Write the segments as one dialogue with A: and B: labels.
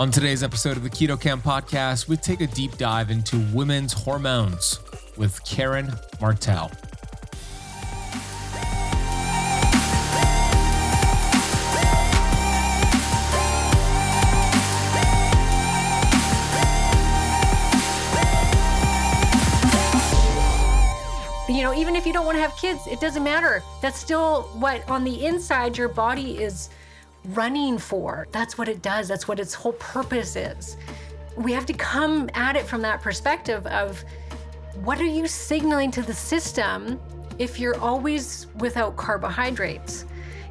A: On today's episode of the Keto Kamp podcast, we take a deep dive into women's hormones with Karen Martel.
B: you know, even if you don't want to have kids, it doesn't matter. That's still what on the inside your body is running for. That's what it does. That's what its whole purpose is. We have to come at it from that perspective of what are you signaling to the system if you're always without carbohydrates?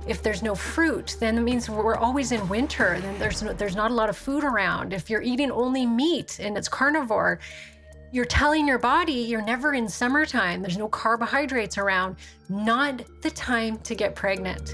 B: If there's no fruit, then it means we're always in winter. Then there's no, there's not a lot of food around. If you're eating only meat and it's carnivore, you're telling your body you're never in summertime. There's no carbohydrates around. Not the time to get pregnant.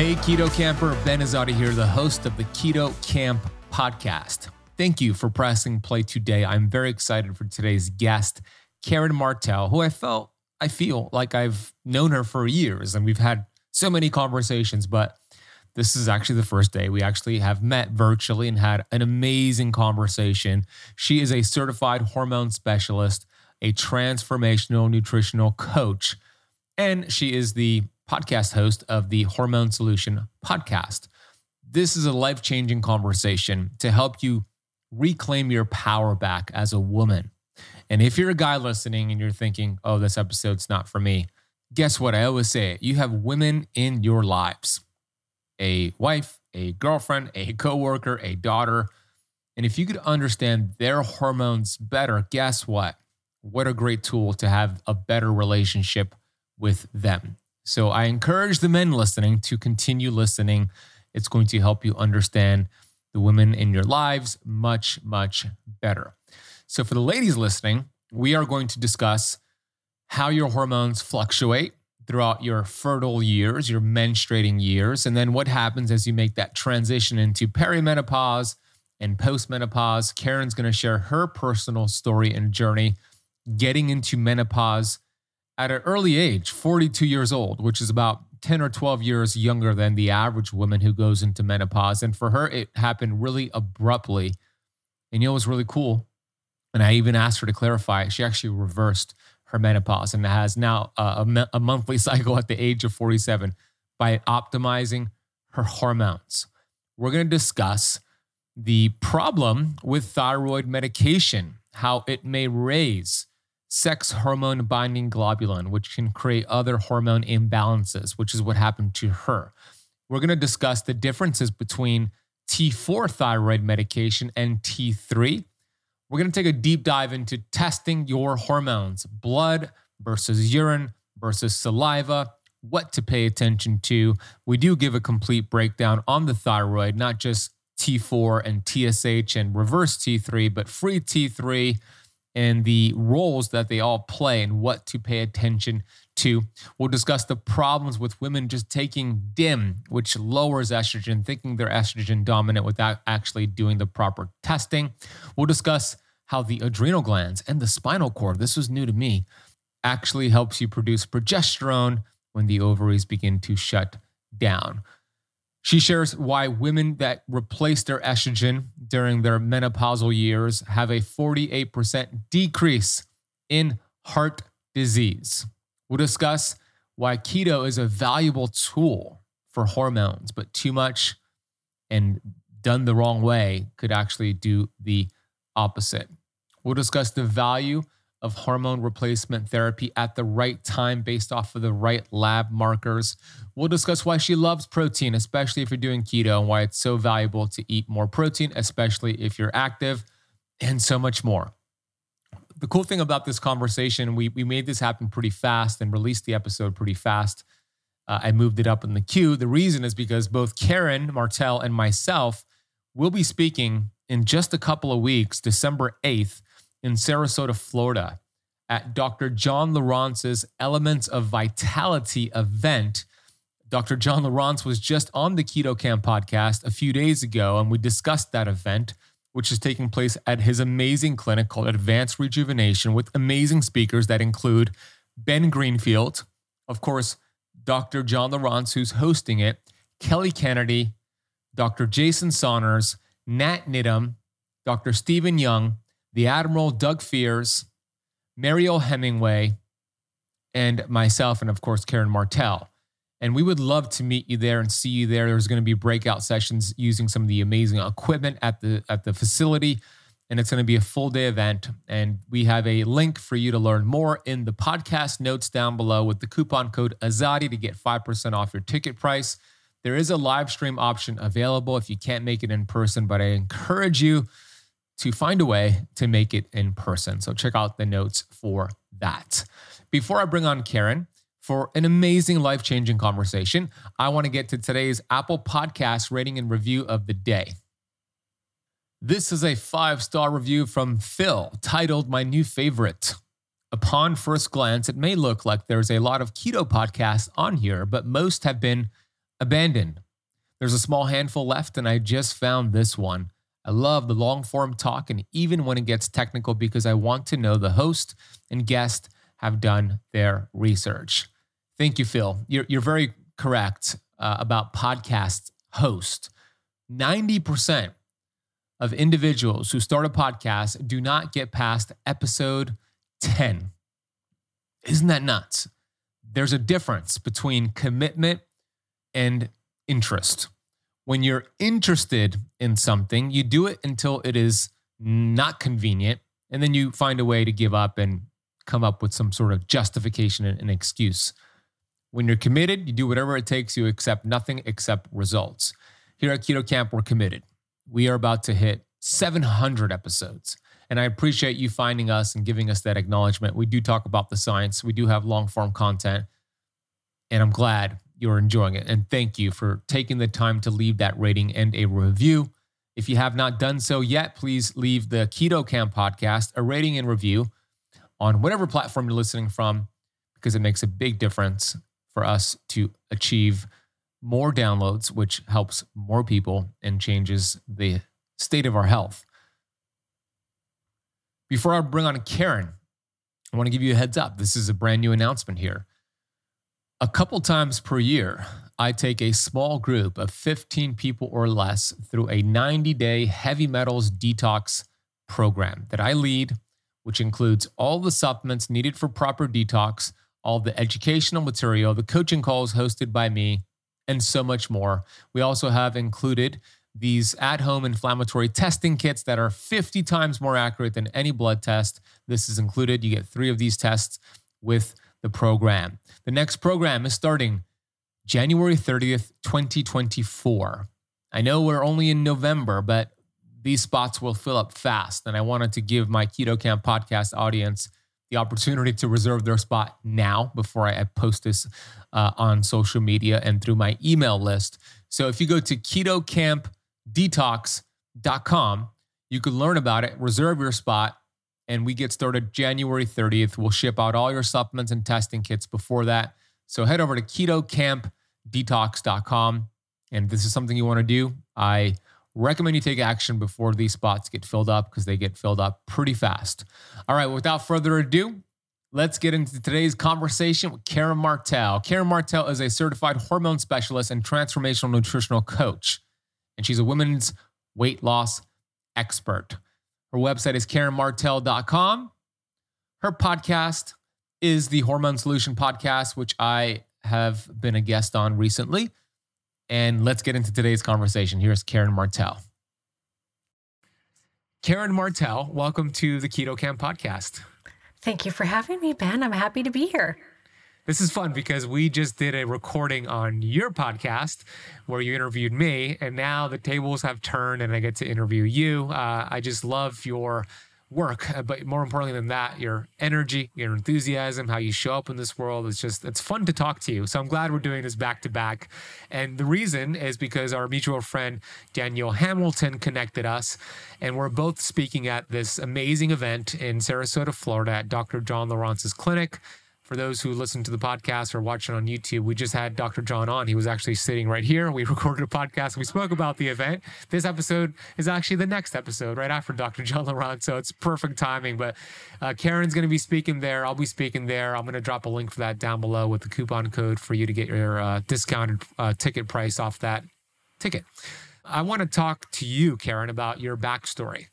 A: Hey, Keto Kamper, Ben Azadi here, the host of the Keto Kamp podcast. Thank you for pressing play today. I'm very excited for today's guest, Karen Martel, who I felt, I feel like I've known her for years and we've had so many conversations, but this is actually the first day we actually have met virtually and had an amazing conversation. She is a certified hormone specialist, a transformational nutritional coach, and she is the podcast host of the Hormone Solution podcast. This is a life changing conversation to help you reclaim your power back as a woman. And if you're a guy listening and you're thinking, oh, this episode's not for me, guess what? I always say. You have women in your lives a wife, a girlfriend, a coworker, a daughter. And if you could understand their hormones better, guess what? What a great tool to have a better relationship with them. So I encourage the men listening to continue listening. It's going to help you understand the women in your lives much, much better. So for the ladies listening, we are going to discuss how your hormones fluctuate throughout your fertile years, your menstruating years, and then what happens as you make that transition into perimenopause and postmenopause. Karen's going to share her personal story and journey getting into menopause at an early age, 42 years old, which is about 10 or 12 years younger than the average woman who goes into menopause. And for her, it happened really abruptly. And you know, it was really cool. And I even asked her to clarify. She actually reversed her menopause and has now a, a monthly cycle at the age of 47 by optimizing her hormones. We're going to discuss the problem with thyroid medication, how it may raise sex hormone binding globulin, which can create other hormone imbalances, which is what happened to her. We're going to discuss the differences between T4 thyroid medication and T3. We're going to take a deep dive into testing your hormones, blood versus urine versus saliva, what to pay attention to. We do give a complete breakdown on the thyroid, not just T4 and TSH and reverse T3, but free T3 and the roles that they all play and what to pay attention to. We'll discuss the problems with women just taking DIM, which lowers estrogen, thinking they're estrogen dominant without actually doing the proper testing. We'll discuss how the adrenal glands and the spinal cord, this was new to me, actually helps you produce progesterone when the ovaries begin to shut down. She shares why women that replace their estrogen during their menopausal years have a 48% decrease in heart disease. We'll discuss why keto is a valuable tool for hormones, but too much and done the wrong way could actually do the opposite. We'll discuss the value of hormone replacement therapy at the right time based off of the right lab markers. We'll discuss why she loves protein, especially if you're doing keto, and why it's so valuable to eat more protein, especially if you're active, and so much more. The cool thing about this conversation, we, we made this happen pretty fast and released the episode pretty fast. Uh, I moved it up in the queue. The reason is because both Karen Martel and myself will be speaking in just a couple of weeks, December 8th in Sarasota, Florida, at Dr. John Lieurance's Elements of Vitality event. Dr. John Lieurance was just on the Keto Kamp podcast a few days ago, and we discussed that event, which is taking place at his amazing clinic called Advanced Rejuvenation with amazing speakers that include Ben Greenfield, of course, Dr. John Lieurance, who's hosting it, Kelly Kennedy, Dr. Jason Saunders, Nat Nidham, Dr. Stephen Young, the Admiral Doug Fears, Mariel Hemingway, and myself, and of course, Karen Martel. And we would love to meet you there and see you there. There's going to be breakout sessions using some of the amazing equipment at the at the facility. And it's going to be a full day event. And we have a link for you to learn more in the podcast notes down below with the coupon code Azadi to get 5% off your ticket price. There is a live stream option available if you can't make it in person, but I encourage you to find a way to make it in person. So check out the notes for that. Before I bring on Karen for an amazing life changing conversation, I want to get to today's Apple Podcast rating and review of the day. This is a five star review from Phil titled My New Favorite. Upon first glance, it may look like there's a lot of keto podcasts on here, but most have been abandoned. There's a small handful left, and I just found this one. I love the long form talk, and even when it gets technical, because I want to know the host and guest have done their research. Thank you, Phil. You're, you're very correct uh, about podcast host. 90% of individuals who start a podcast do not get past episode 10. Isn't that nuts? There's a difference between commitment and interest when you're interested in something, you do it until it is not convenient. And then you find a way to give up and come up with some sort of justification and an excuse. When you're committed, you do whatever it takes. You accept nothing except results. Here at Keto Kamp, we're committed. We are about to hit 700 episodes. And I appreciate you finding us and giving us that acknowledgement. We do talk about the science, we do have long form content. And I'm glad you're enjoying it. And thank you for taking the time to leave that rating and a review. If you have not done so yet, please leave the Keto Kamp podcast a rating and review on whatever platform you're listening from, because it makes a big difference for us to achieve more downloads, which helps more people and changes the state of our health. Before I bring on Karen, I want to give you a heads up. This is a brand new announcement here. A couple times per year, I take a small group of 15 people or less through a 90 day heavy metals detox program that I lead, which includes all the supplements needed for proper detox, all the educational material, the coaching calls hosted by me, and so much more. We also have included these at home inflammatory testing kits that are 50 times more accurate than any blood test. This is included. You get three of these tests with the program. The next program is starting January 30th, 2024. I know we're only in November, but these spots will fill up fast. And I wanted to give my Keto Kamp podcast audience the opportunity to reserve their spot now before I post this uh, on social media and through my email list. So if you go to ketokampdetox.com, you can learn about it, reserve your spot, and we get started January 30th. We'll ship out all your supplements and testing kits before that. So head over to ketokampdetox.com. And this is something you want to do. I recommend you take action before these spots get filled up because they get filled up pretty fast. All right, without further ado, let's get into today's conversation with Karen Martel. Karen Martel is a certified hormone specialist and transformational nutritional coach, and she's a women's weight loss expert. Her website is KarenMartel.com. Her podcast is the Hormone Solution Podcast, which I have been a guest on recently. And let's get into today's conversation. Here's Karen Martel. Karen Martel, welcome to the Keto Kamp podcast.
B: Thank you for having me, Ben. I'm happy to be here.
A: This is fun because we just did a recording on your podcast where you interviewed me, and now the tables have turned and I get to interview you. Uh, I just love your work, uh, but more importantly than that, your energy, your enthusiasm, how you show up in this world. It's just, it's fun to talk to you. So I'm glad we're doing this back to back. And the reason is because our mutual friend, Danielle Hamilton, connected us. And we're both speaking at this amazing event in Sarasota, Florida at Dr. John Lieurance's clinic for those who listen to the podcast or watch it on YouTube, we just had Dr. John on. He was actually sitting right here. We recorded a podcast. We spoke about the event. This episode is actually the next episode right after Dr. John Lieurance. So it's perfect timing. But uh, Karen's going to be speaking there. I'll be speaking there. I'm going to drop a link for that down below with the coupon code for you to get your uh, discounted uh, ticket price off that ticket. I want to talk to you, Karen, about your backstory.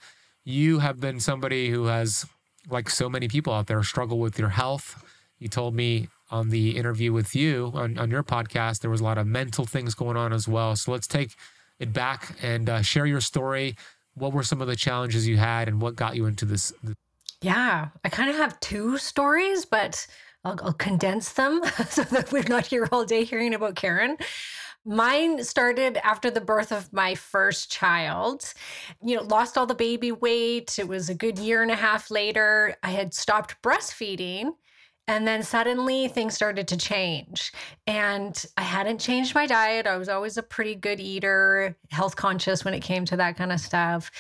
A: You have been somebody who has, like so many people out there, struggled with your health you told me on the interview with you on, on your podcast, there was a lot of mental things going on as well. So let's take it back and uh, share your story. What were some of the challenges you had and what got you into this?
B: Yeah, I kind of have two stories, but I'll, I'll condense them so that we're not here all day hearing about Karen. Mine started after the birth of my first child. You know, lost all the baby weight. It was a good year and a half later. I had stopped breastfeeding and then suddenly things started to change. And I hadn't changed my diet. I was always a pretty good eater, health conscious when it came to that kind of stuff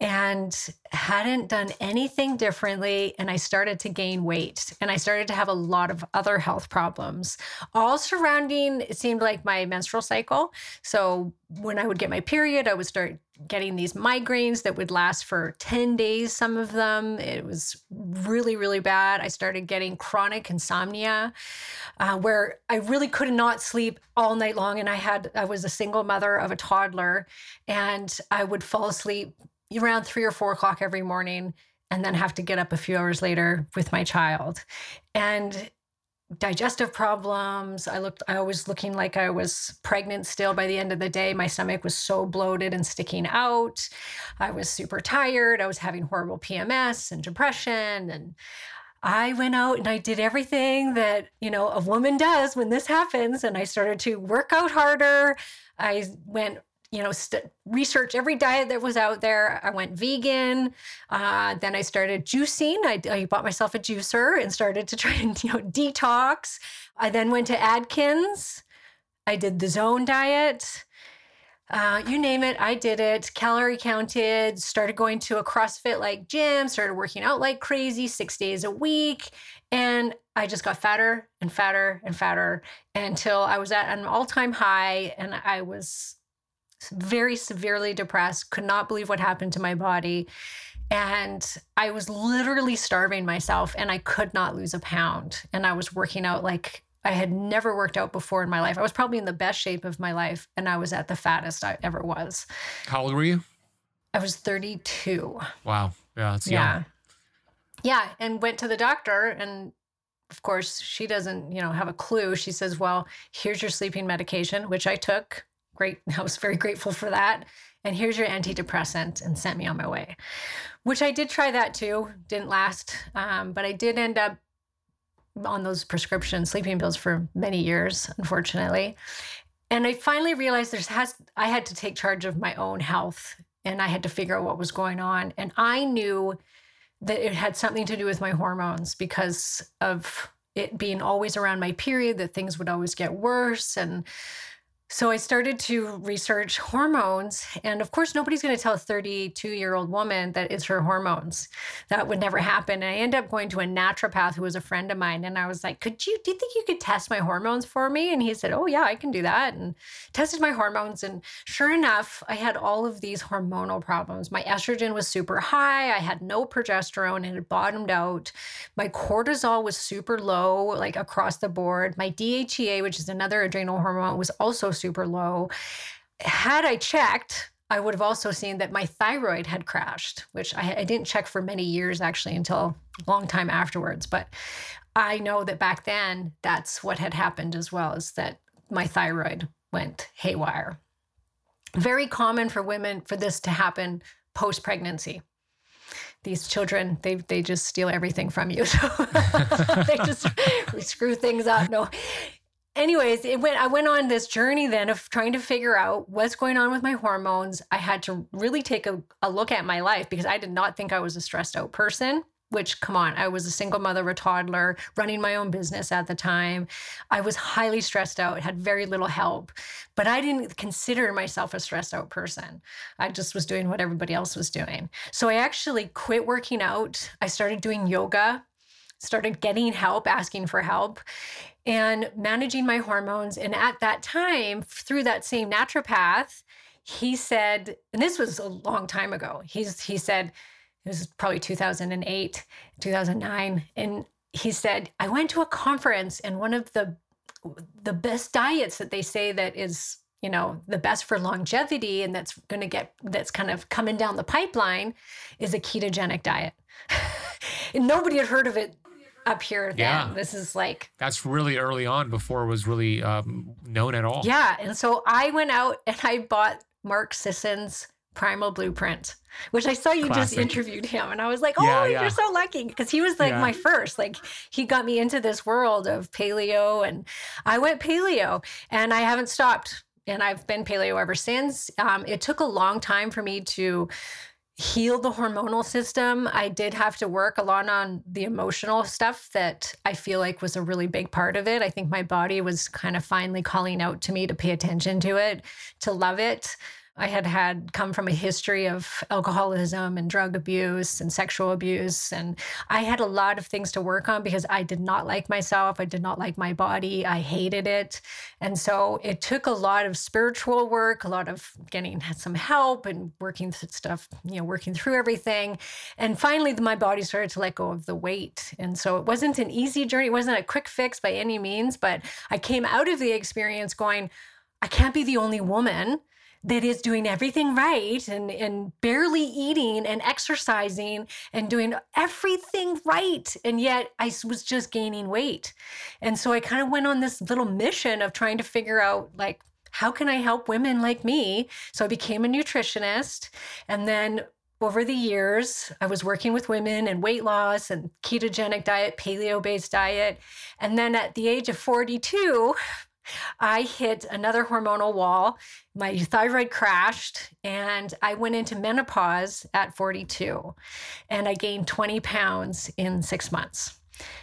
B: and hadn't done anything differently. And I started to gain weight and I started to have a lot of other health problems, all surrounding it seemed like my menstrual cycle. So when I would get my period, I would start getting these migraines that would last for 10 days, some of them. It was really, really bad. I started getting chronic insomnia uh, where I really could not sleep all night long. And I had, I was a single mother of a toddler and I would fall asleep around three or four o'clock every morning and then have to get up a few hours later with my child. And digestive problems. I looked, I was looking like I was pregnant still by the end of the day. My stomach was so bloated and sticking out. I was super tired. I was having horrible PMS and depression. And I went out and I did everything that, you know, a woman does when this happens. And I started to work out harder. I went you know, st- research every diet that was out there. I went vegan. Uh, then I started juicing. I, I, bought myself a juicer and started to try and, you know, detox. I then went to Atkins. I did the zone diet. Uh, you name it, I did it. Calorie counted, started going to a CrossFit like gym, started working out like crazy six days a week. And I just got fatter and fatter and fatter until I was at an all time high. And I was very severely depressed, could not believe what happened to my body. And I was literally starving myself and I could not lose a pound. And I was working out like I had never worked out before in my life. I was probably in the best shape of my life and I was at the fattest I ever was.
A: How old were you?
B: I was 32.
A: Wow. Yeah, that's
B: yeah.
A: young.
B: Yeah, and went to the doctor and of course, she doesn't, you know, have a clue. She says, "Well, here's your sleeping medication," which I took great. I was very grateful for that. And here's your antidepressant, and sent me on my way, which I did try that too. Didn't last, um, but I did end up on those prescription sleeping pills for many years, unfortunately. And I finally realized there's has I had to take charge of my own health, and I had to figure out what was going on. And I knew that it had something to do with my hormones because of it being always around my period that things would always get worse and so I started to research hormones. And of course, nobody's going to tell a 32 year old woman that it's her hormones. That would never happen. And I ended up going to a naturopath who was a friend of mine. And I was like, Could you, do you think you could test my hormones for me? And he said, Oh, yeah, I can do that. And tested my hormones. And sure enough, I had all of these hormonal problems. My estrogen was super high. I had no progesterone. It had bottomed out. My cortisol was super low, like across the board. My DHEA, which is another adrenal hormone, was also super low. Had I checked, I would have also seen that my thyroid had crashed, which I, I, didn't check for many years actually until a long time afterwards. But I know that back then, that's what had happened as well, is that my thyroid went haywire. Very common for women for this to happen post pregnancy. these children they they just steal everything from you so they just screw things up no anyways it went i went on this journey then of trying to figure out what's going on with my hormones. I had to really take a, a look at my life because i did not think i was a stressed out person which come on i was a single mother a toddler running my own business at the time. I was highly stressed out had very little help but i didn't consider myself a stressed out person. I just was doing what everybody else was doing. So i actually quit working out. I started doing yoga started getting help asking for help and managing my hormones and at that time through that same naturopath he said and this was a long time ago he's he said it was probably 2008, 2009. And he said, I went to a conference and one of the the best diets that they say that is you know the best for longevity and that's going to get that's kind of coming down the pipeline is a ketogenic diet and nobody had heard of it up here then. Yeah. This is like
A: that's really early on before it was really um, known at all.
B: Yeah, and so I went out and I bought Mark Sisson's Primal Blueprint, which I saw you Classic. just interviewed him. And I was like, oh, yeah, yeah. you're so lucky. Because he was like yeah. my first. Like he got me into this world of paleo. And I went paleo and I haven't stopped. And I've been paleo ever since. Um, it took a long time for me to heal the hormonal system. I did have to work a lot on the emotional stuff that I feel like was a really big part of it. I think my body was kind of finally calling out to me to pay attention to it, to love it. I had had come from a history of alcoholism and drug abuse and sexual abuse. And I had a lot of things to work on because I did not like myself. I did not like my body. I hated it. And so it took a lot of spiritual work, a lot of getting some help and working through stuff, you know, working through everything. And finally, my body started to let go of the weight. And so it wasn't an easy journey. It wasn't a quick fix by any means, but I came out of the experience going, I can't be the only woman that is doing everything right and, and barely eating and exercising and doing everything right. And yet I was just gaining weight. And so I kind of went on this little mission of trying to figure out like, how can I help women like me? So I became a nutritionist. And then over the years, I was working with women and weight loss and ketogenic diet, paleo based diet. And then at the age of 42, I hit another hormonal wall. My thyroid crashed, and I went into menopause at 42. And I gained 20 pounds in six months.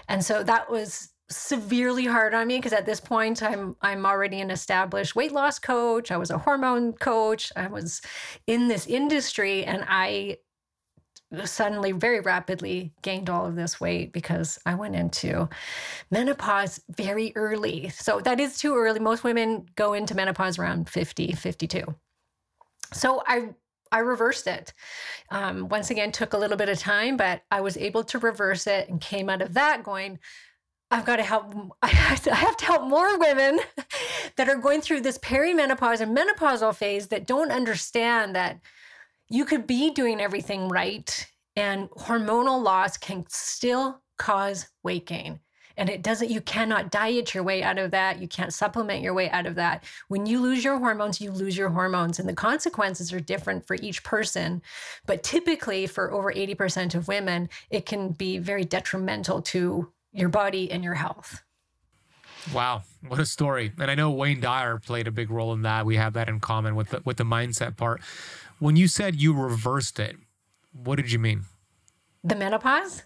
B: And so that was severely hard on me because at this point I'm I'm already an established weight loss coach. I was a hormone coach. I was in this industry and I suddenly very rapidly gained all of this weight because I went into menopause very early. So that is too early. Most women go into menopause around 50, 52. So I I reversed it. Um, once again, took a little bit of time, but I was able to reverse it and came out of that going, I've got to help. I have to help more women that are going through this perimenopause and menopausal phase that don't understand that you could be doing everything right and hormonal loss can still cause weight gain and it doesn't you cannot diet your way out of that you can't supplement your way out of that when you lose your hormones you lose your hormones and the consequences are different for each person but typically for over 80% of women it can be very detrimental to your body and your health
A: Wow, what a story! And I know Wayne Dyer played a big role in that. We have that in common with the, with the mindset part. When you said you reversed it, what did you mean?
B: The menopause?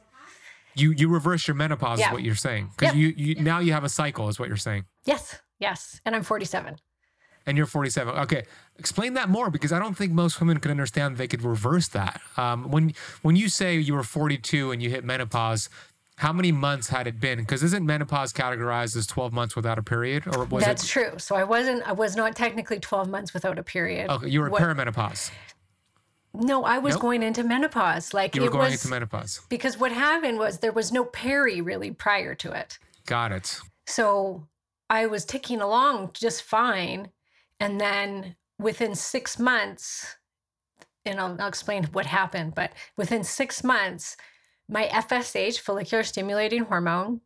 A: You you reverse your menopause yeah. is what you're saying. Because you, you now you have a cycle is what you're saying.
B: Yes. Yes. And I'm 47.
A: And you're 47. Okay. Explain that more because I don't think most women could understand they could reverse that. Um, when when you say you were 42 and you hit menopause, how many months had it been? Because isn't menopause categorized as 12 months without a period?
B: Or was That's it... true. So I wasn't, I was not technically 12 months without a period.
A: Okay, you were what... perimenopause.
B: No, I was nope. going into menopause. Like
A: you were going
B: was,
A: into menopause.
B: Because what happened was there was no peri really prior to it.
A: Got it.
B: So I was ticking along just fine. And then within six months, and I'll, I'll explain what happened, but within six months, my FSH, follicular stimulating hormone,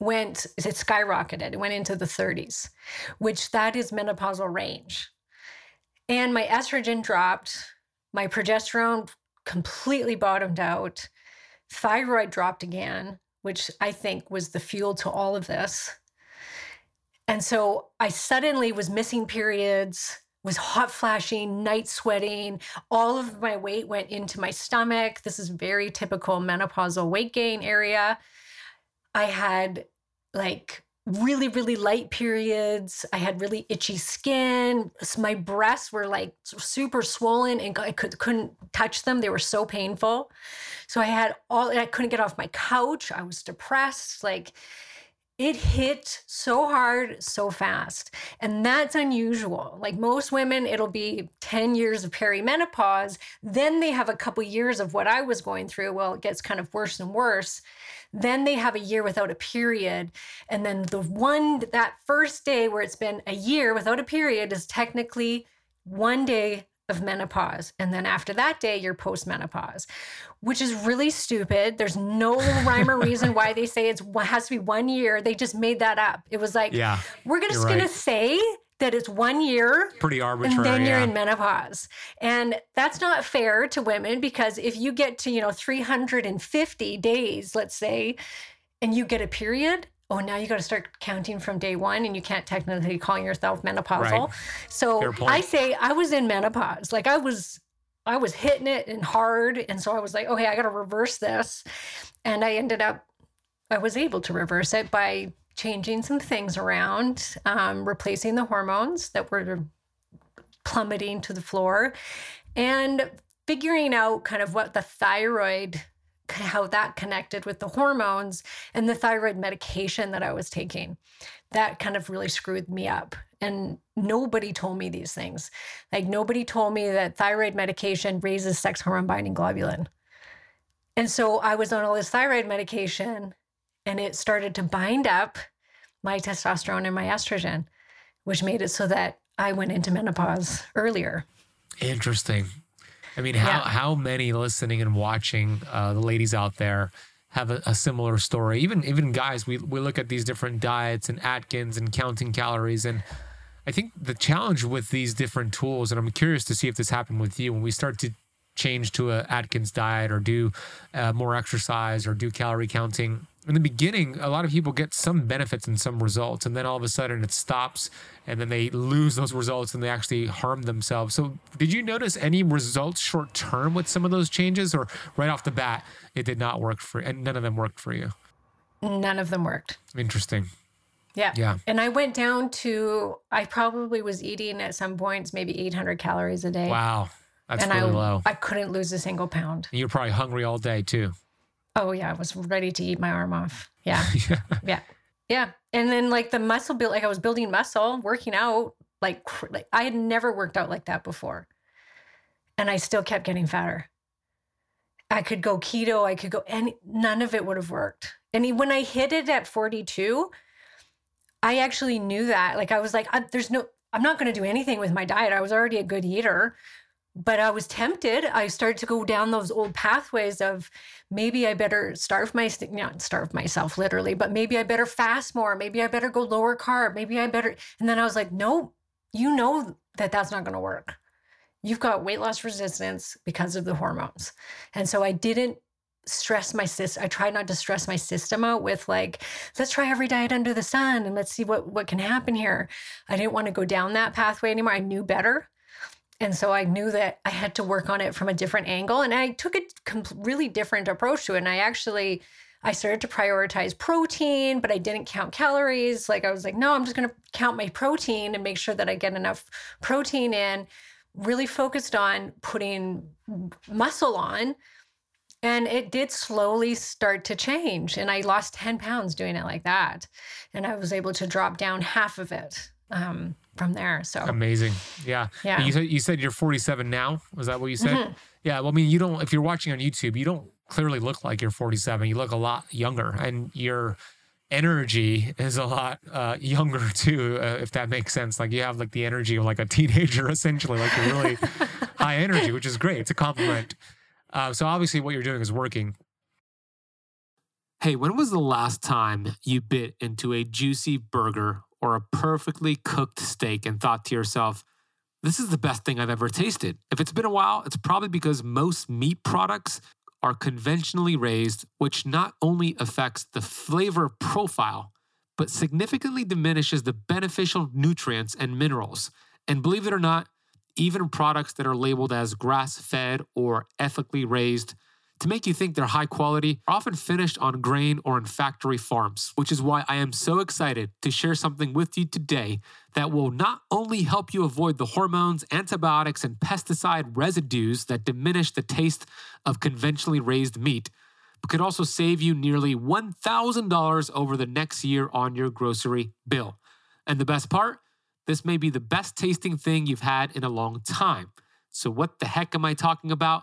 B: went, it skyrocketed. It went into the 30s, which that is menopausal range. And my estrogen dropped, my progesterone completely bottomed out. Thyroid dropped again, which I think was the fuel to all of this. And so I suddenly was missing periods, was hot flashing, night sweating. All of my weight went into my stomach. This is very typical menopausal weight gain area. I had like really, really light periods. I had really itchy skin. My breasts were like super swollen and I could, couldn't touch them. They were so painful. So I had all, I couldn't get off my couch. I was depressed. Like, it hit so hard so fast and that's unusual like most women it'll be 10 years of perimenopause then they have a couple years of what i was going through well it gets kind of worse and worse then they have a year without a period. And then the one, that first day where it's been a year without a period is technically one day of menopause. And then after that day, you're postmenopause, which is really stupid. There's no rhyme or reason why they say it has to be one year. They just made that up. It was like, yeah, we're just going right. to say that it's one year.
A: Pretty arbitrary.
B: And then you're
A: yeah.
B: in menopause. And that's not fair to women because if you get to, you know, 350 days, let's say, and you get a period, oh, now you got to start counting from day one and you can't technically call yourself menopausal. Right. So I say I was in menopause. Like I was I was hitting it and hard. And so I was like, okay, I got to reverse this. And I ended up, I was able to reverse it by changing some things around, um, replacing the hormones that were plummeting to the floor, and figuring out kind of what the thyroid how that connected with the hormones and the thyroid medication that I was taking. That kind of really screwed me up. And nobody told me these things. Like, nobody told me that thyroid medication raises sex hormone binding globulin. And so I was on all this thyroid medication and it started to bind up my testosterone and my estrogen, which made it so that I went into menopause earlier.
A: Interesting. I mean, how, yeah. how many listening and watching uh, the ladies out there have a, a, similar story? Even even guys, we we look at these different diets and Atkins and counting calories, and I think the challenge with these different tools, and I'm curious to see if this happened with you when we start to change to a Atkins diet or do uh, more exercise or do calorie counting in the beginning, a lot of people get some benefits and some results, and then all of a sudden it stops, and then they lose those results and they actually harm themselves. So, did you notice any results short term with some of those changes, or right off the bat, it did not work for, and none of them worked for you?
B: None of them worked.
A: Interesting.
B: Yeah.
A: Yeah.
B: And I went down to, I probably was eating at some points maybe 800 calories a day.
A: Wow. That's
B: and
A: really
B: I,
A: low.
B: I couldn't lose a single pound.
A: You're probably hungry all day too.
B: Oh yeah, I was ready to eat my arm off. Yeah. yeah. yeah. Yeah. And then like the muscle build, like I was building muscle, working out, like, like I had never worked out like that before. And I still kept getting fatter. I could go keto, I could go any none of it would have worked. And when I hit it at 42, I actually knew that. Like I was like, I, there's no, I'm not going to do anything with my diet. I was already a good eater but I was tempted. I started to go down those old pathways of maybe I better starve my not starve myself literally, but maybe I better fast more. Maybe I better go lower carb. Maybe I better. And then I was like, no, you know that that's not going to work. You've got weight loss resistance because of the hormones, and so I didn't stress my system. I tried not to stress my system out with like, let's try every diet under the sun and let's see what what can happen here. I didn't want to go down that pathway anymore. I knew better. And so I knew that I had to work on it from a different angle. And I took a really different approach to it. And I actually, I started to prioritize protein, but I didn't count calories. Like I was like, no, I'm just going to count my protein and make sure that I get enough protein in. Really focused on putting muscle on. And it did slowly start to change. And I lost 10 pounds doing it like that. And I was able to drop down half of it. Um, from there. So
A: amazing. Yeah.
B: Yeah.
A: You said you said you're 47 now. Was that what you said? Mm-hmm. Yeah. Well, I mean, you don't. If you're watching on YouTube, you don't clearly look like you're 47. You look a lot younger, and your energy is a lot uh, younger too. Uh, if that makes sense. Like you have like the energy of like a teenager, essentially. Like you're really high energy, which is great. It's a compliment. Uh, so obviously, what you're doing is working. Hey, when was the last time you bit into a juicy burger or a perfectly cooked steak and thought to yourself, This is the best thing I've ever tasted. If it's been a while, it's probably because most meat products are conventionally raised, which not only affects the flavor profile, but significantly diminishes the beneficial nutrients and minerals. And believe it or not, even products that are labeled as grass fed or ethically raised to make you think they're high quality are often finished on grain or in factory farms, which is why I am so excited to share something with you today that will not only help you avoid the hormones, antibiotics, and pesticide residues that diminish the taste of conventionally raised meat, but could also save you nearly $1,000 over the next year on your grocery bill. And the best part, this may be the best tasting thing you've had in a long time. So, what the heck am I talking about?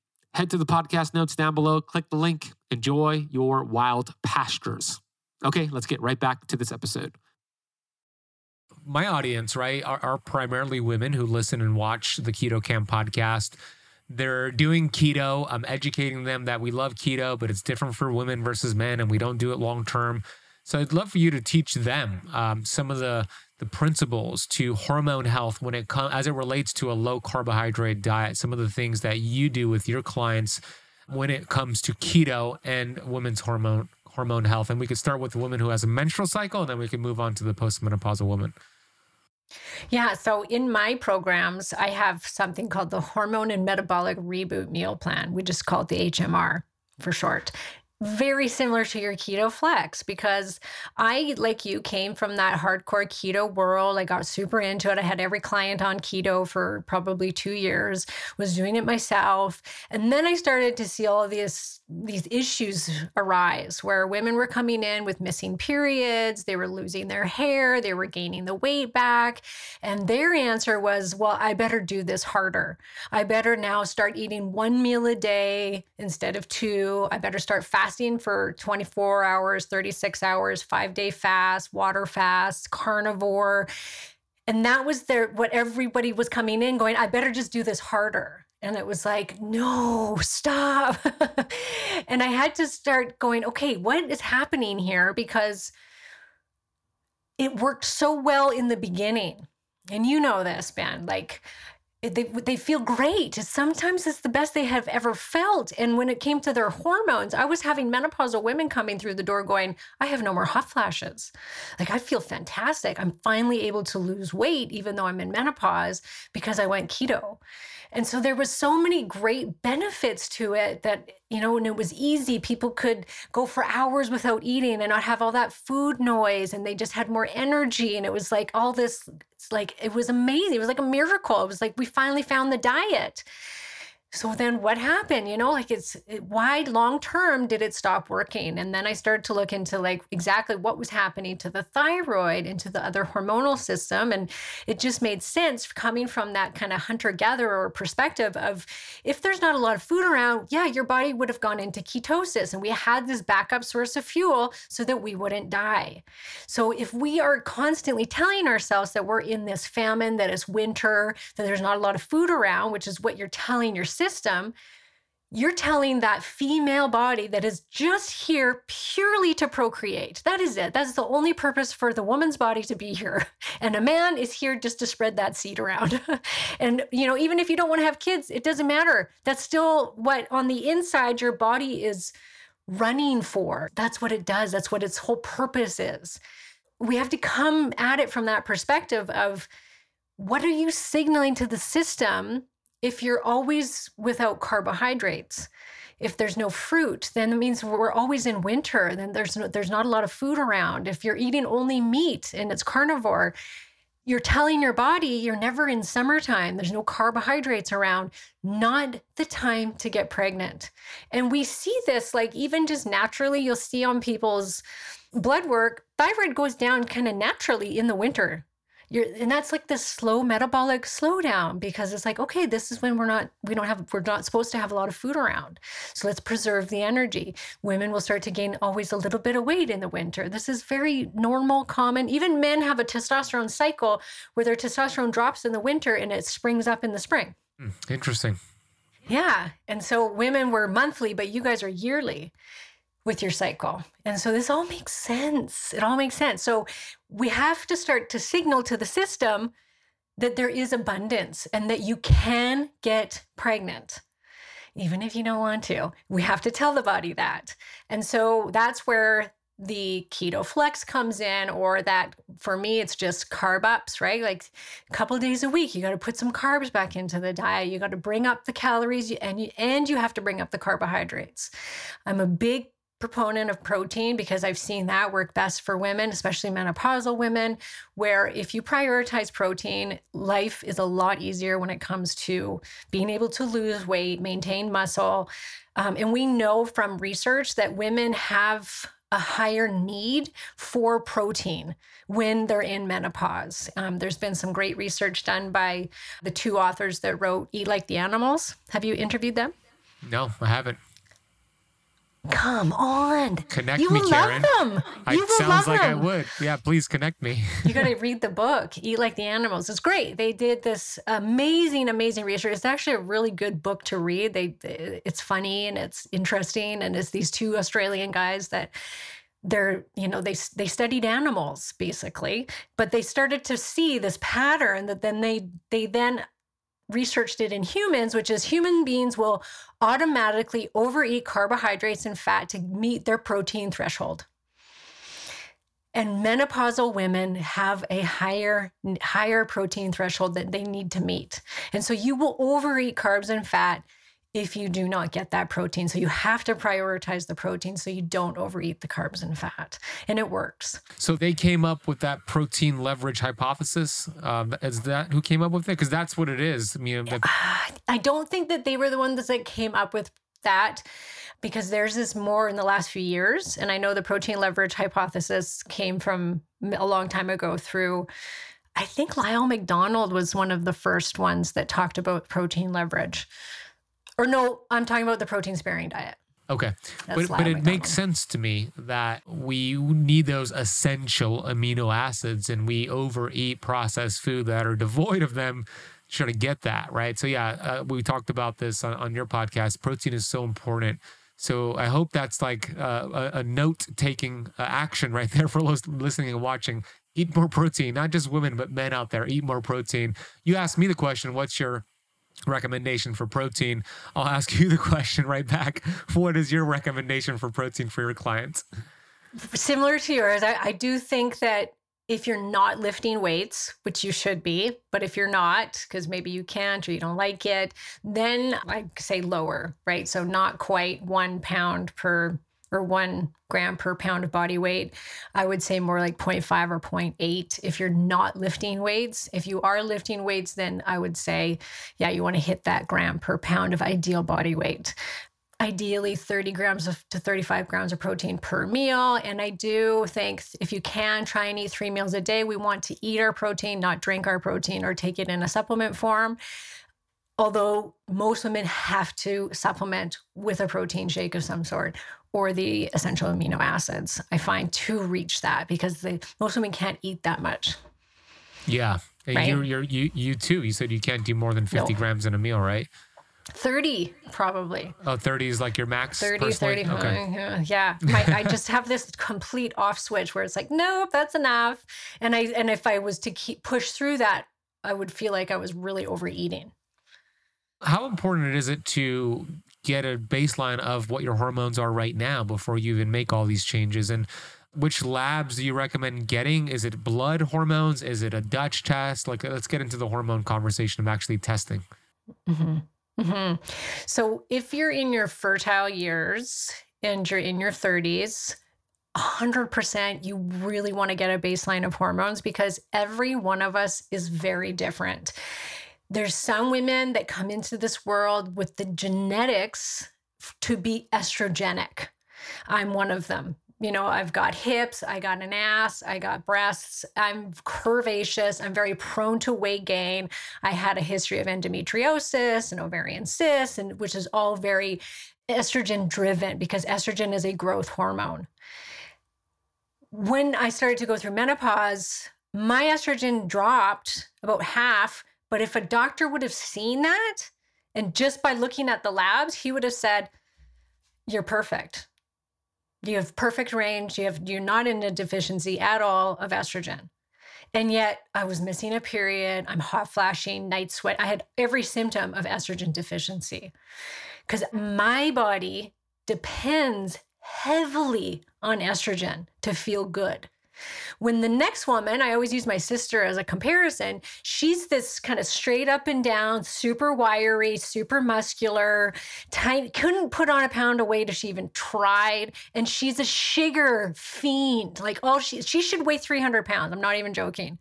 A: Head to the podcast notes down below, click the link, enjoy your wild pastures. Okay, let's get right back to this episode.
C: My audience, right, are, are primarily women who listen and watch the Keto Kamp podcast. They're doing keto. I'm educating them that we love keto, but it's different for women versus men, and we don't do it long term. So I'd love for you to teach them um, some of the the principles to hormone health when it comes as it relates to a low carbohydrate diet. Some of the things that you do with your clients when it comes to keto and women's hormone hormone health. And we could start with the woman who has a menstrual cycle, and then we can move on to the postmenopausal woman.
B: Yeah, so in my programs, I have something called the Hormone and Metabolic Reboot Meal Plan. We just call it the HMR for short very similar to your keto flex because I, like you, came from that hardcore keto world. I got super into it. I had every client on keto for probably two years, was doing it myself. And then I started to see all of these these issues arise where women were coming in with missing periods, they were losing their hair, they were gaining the weight back. And their answer was, well, I better do this harder. I better now start eating one meal a day instead of two. I better start fasting for 24 hours, 36 hours, five day fast, water fast, carnivore. And that was their what everybody was coming in going, I better just do this harder. And it was like, no, stop. and I had to start going, okay, what is happening here? Because it worked so well in the beginning. And you know this, Ben. Like, they they feel great. Sometimes it's the best they have ever felt. And when it came to their hormones, I was having menopausal women coming through the door going, "I have no more hot flashes. Like I feel fantastic. I'm finally able to lose weight even though I'm in menopause because I went keto." And so there was so many great benefits to it that, you know, and it was easy. People could go for hours without eating and not have all that food noise and they just had more energy. And it was like all this, like, it was amazing. It was like a miracle. It was like we finally found the diet. So then what happened? You know like it's eh, why long term did it stop working? And then i started to look into like exactly what was happening to the thyroid and to the other hormonal system. And it just made sense coming from that kind of hunter gatherer perspective of if there's not a lot of food around yeah your body would have gone into ketosis and we had this backup source of fuel so that we wouldn't die. So if we are constantly telling ourselves that we're in this famine that it's winter that there's not a lot of food around which is what you're telling yourself system, you're telling that female body that is just here purely to procreate. That is it. That's the only purpose for the woman's body to be here. And a man is here just to spread that seed around. and, you know, even if you don't want to have kids, it doesn't matter. That's still what on the inside your body is running for. That's what it does. That's what its whole purpose is. We have to come at it from that perspective of what are you signaling to the system if you're always without carbohydrates, if there's no fruit, then it means we're always in winter. Then there's no, there's not a lot of food around. If you're eating only meat and it's carnivore, you're telling your body you're never in summertime. There's no carbohydrates around. Not the time to get pregnant. And we see this like even just naturally. You'll see on people's blood work, thyroid goes down kind of naturally in the winter you're and that's like this slow metabolic slowdown because it's like okay this is when we're not we don't have we're not supposed to have a lot of food around. So let's preserve the energy. Women will start to gain always a little bit of weight in the winter. This is very normal common. Even men have a testosterone cycle where their testosterone drops in the winter and it springs up in the spring.
D: Hmm, interesting.
B: Yeah and so women were monthly but you guys are yearly with your cycle. And so this all makes sense. It all makes sense. So we have to start to signal to the system that there is abundance and that you can get pregnant. Even if you don't want to, we have to tell the body that. And so that's where the keto flex comes in or that for me it's just carb ups right like a couple days a week you got to put some carbs back into the diet you got to bring up the calories and you and you have to bring up the carbohydrates i'm a big proponent of protein because I've seen that work best for women, especially menopausal women, where if you prioritize protein, life is a lot easier when it comes to being able to lose weight, maintain muscle. Um, and we know from research that women have a higher need for protein when they're in menopause. Um, there's been some great research done by the two authors that wrote Eat Like the Animals. Have you interviewed them?
D: No, I haven't.
B: Come on.
D: Connect
B: you
D: me,
B: will
D: Karen.
B: love them.
D: I,
B: you will
D: sounds
B: love
D: like
B: them.
D: I would. Yeah, please connect me.
B: you got to read the book, Eat Like the Animals. It's great. They did this amazing, amazing research. It's actually a really good book to read. They, it's funny and it's interesting, and it's these two Australian guys that they're you know they they studied animals basically but they started to see this pattern that then they they then researched it in humans, which is human beings will automatically overeat carbohydrates and fat to meet their protein threshold. And menopausal women have a higher higher protein threshold that they need to meet. And so you will overeat carbs and fat if you do not get that protein. So you have to prioritize the protein so you don't overeat the carbs and fat. And it works.
D: So they came up with that protein leverage hypothesis. Um, is that who came up with it? Because that's what it is. I mean, the-
B: I don't think that they were the ones that came up with that because there's this more in the last few years. And I know the protein leverage hypothesis came from a long time ago through. I think Lyle McDonald was one of the first ones that talked about protein leverage. Or no, I'm talking about the protein sparing diet.
D: Okay.
B: That's
D: But, but it makes sense to me that we need those essential amino acids and we overeat processed food that are devoid of them trying to get that, right? So, yeah, uh, we talked about this on, on your podcast. Protein is so important. So, I hope that's like uh, a, a note taking uh, action right there for those listening and watching. Eat more protein, not just women, but men out there. Eat more protein. You asked me the question what's your recommendation for protein, I'll ask you the question right back. What is your recommendation for protein for your clients?
B: Similar to yours, I, I do think that if you're not lifting weights, which you should be, but if you're not, because maybe you can't or you don't like it, then I say lower, right? So not quite one pound per or one gram per pound of body weight. I would say more like 0.5 or 0.8 if you're not lifting weights. If you are lifting weights, then I would say, yeah, you want to hit that gram per pound of ideal body weight ideally 30 grams of, to 35 grams of protein per meal. And I do think if you can try and eat three meals a day, we want to eat our protein, not drink our protein or take it in a supplement form. Although most women have to supplement with a protein shake of some sort or the essential amino acids, I find to reach that because they, most women can't eat that much.
A: Yeah. Right? You, you're, you, you too. You said you can't do more than 50 no. grams in a meal, right?
B: 30 probably
A: oh 30 is like your max
B: 30 30 okay. Uh, yeah My, i just have this complete off switch where it's like nope that's enough and i and if i was to keep push through that i would feel like i was really overeating
A: how important is it to get a baseline of what your hormones are right now before you even make all these changes and which labs do you recommend getting is it blood hormones is it a dutch test like let's get into the hormone conversation of actually testing
B: mm-hmm. Mm-hmm. So if you're in your fertile years and you're in your 30s, 100% you really want to get a baseline of hormones because every one of us is very different. There's some women that come into this world with the genetics to be estrogenic. I'm one of them you know, I've got hips, I got an ass, I got breasts, I'm curvaceous, I'm very prone to weight gain. I had a history of endometriosis and ovarian cysts, and which is all very estrogen driven because estrogen is a growth hormone. When I started to go through menopause, my estrogen dropped about half, but if a doctor would have seen that, and just by looking at the labs, he would have said, You're perfect you have perfect range. You have you're not in a deficiency at all of estrogen. And yet I was missing a period. I'm hot flashing, night sweat. I had every symptom of estrogen deficiency. Cuz my body depends heavily on estrogen to feel good. When the next woman, I always use my sister as a comparison, she's this kind of straight up and down, super wiry, super muscular, couldn't put on a pound of weight if she even tried. And she's a sugar fiend. Like, oh, she, she should weigh 300 pounds. I'm not even joking.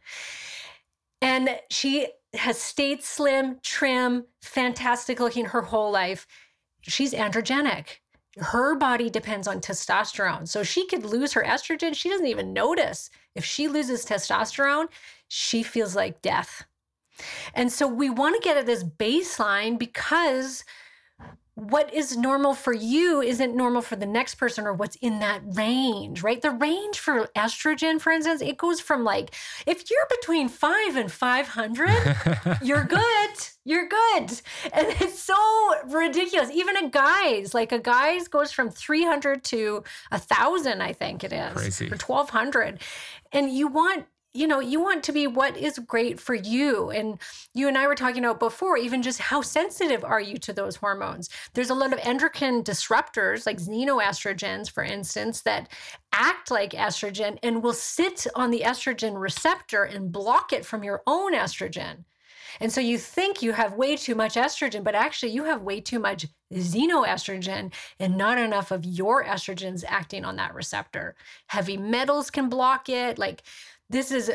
B: And she has stayed slim, trim, fantastic looking her whole life. She's androgenic her body depends on testosterone. So she could lose her estrogen. She doesn't even notice. If she loses testosterone, she feels like death. And so we want to get at this baseline because what is normal for you isn't normal for the next person or what's in that range, right? The range for estrogen, for instance, it goes from like, if you're between five and 500, you're good. You're good. And it's so ridiculous. Even a guy's, like a guy's goes from 300 to a thousand, I think it is,
A: Crazy.
B: or 1200. And you want you know, you want to be what is great for you. And you and I were talking about before, even just how sensitive are you to those hormones? There's a lot of endocrine disruptors, like xenoestrogens, for instance, that act like estrogen and will sit on the estrogen receptor and block it from your own estrogen. And so you think you have way too much estrogen, but actually you have way too much xenoestrogen and not enough of your estrogens acting on that receptor. Heavy metals can block it. Like this is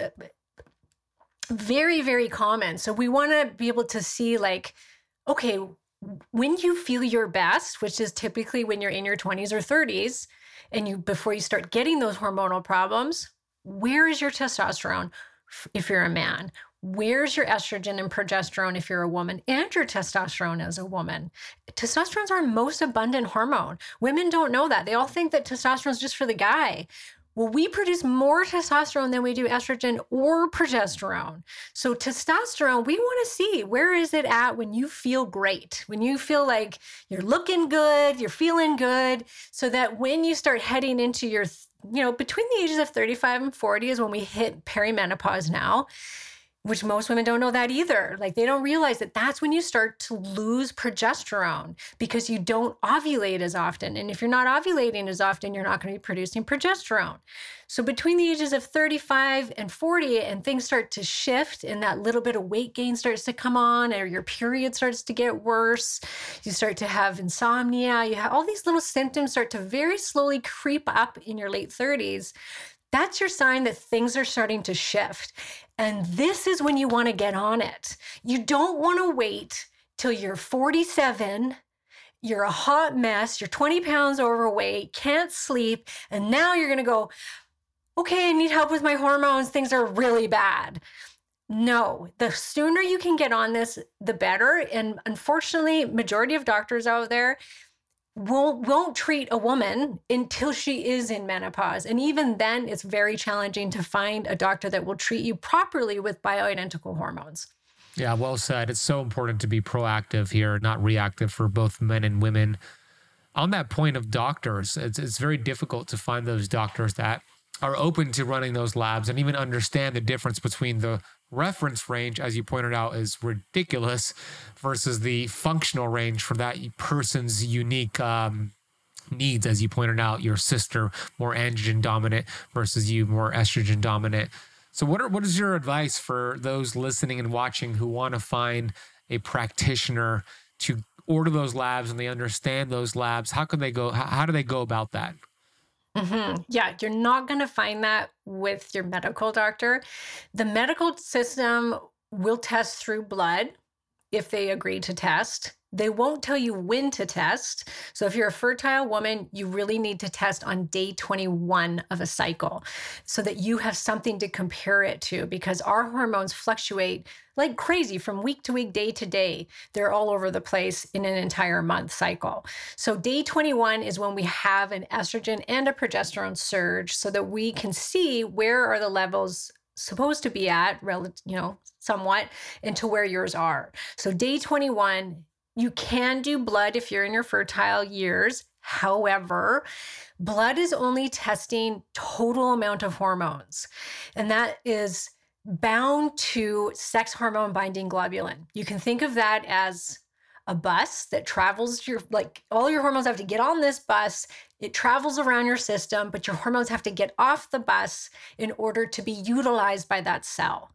B: very, very common. So we want to be able to see, like, okay, when you feel your best, which is typically when you're in your 20s or 30s, and you before you start getting those hormonal problems, where is your testosterone if you're a man? Where's your estrogen and progesterone if you're a woman, and your testosterone as a woman? Testosterone's our most abundant hormone. Women don't know that. They all think that testosterone is just for the guy. Well, we produce more testosterone than we do estrogen or progesterone. So, testosterone, we want to see where is it at when you feel great, when you feel like you're looking good, you're feeling good, so that when you start heading into your, you know, between the ages of 35 and 40 is when we hit perimenopause now. Which most women don't know that either. Like they don't realize that that's when you start to lose progesterone because you don't ovulate as often. And if you're not ovulating as often, you're not going to be producing progesterone. So between the ages of 35 and 40, and things start to shift, and that little bit of weight gain starts to come on, or your period starts to get worse, you start to have insomnia, you have all these little symptoms start to very slowly creep up in your late 30s that's your sign that things are starting to shift. And this is when you want to get on it. You don't want to wait till you're 47 you're a hot mess, you're 20 pounds overweight, can't sleep, and now you're going to go, okay, I need help with my hormones. Things are really bad. No, the sooner you can get on this, the better. And unfortunately, majority of doctors out there, won't won't treat a woman until she is in menopause. And even then it's very challenging to find a doctor that will treat you properly with bioidentical hormones.
A: Yeah well said. It's so important to be proactive here not reactive for both men and women. On that point of doctors it's, it's very difficult to find those doctors that are open to running those labs and even understand the difference between the reference range, as you pointed out, is ridiculous versus the functional range for that person's unique um, needs, as you pointed out, your sister more androgen dominant versus you more estrogen dominant. So, what are, what is your advice for those listening and watching who want to find a practitioner to order those labs and they understand those labs? How can they go? How, how do they go about that?
B: Mm-hmm. Yeah, you're not going to find that with your medical doctor. The medical system will test through blood if they agree to test. They won't tell you when to test. So, if you're a fertile woman, you really need to test on day 21 of a cycle so that you have something to compare it to because our hormones fluctuate like crazy from week to week, day to day. They're all over the place in an entire month cycle. So, day 21 is when we have an estrogen and a progesterone surge so that we can see where are the levels supposed to be at, you know, somewhat, into where yours are. So, day 21 you can do blood if you're in your fertile years. However, blood is only testing total amount of hormones, and that is bound to sex hormone binding globulin. You can think of that as a bus that travels your like all your hormones have to get on this bus it travels around your system but your hormones have to get off the bus in order to be utilized by that cell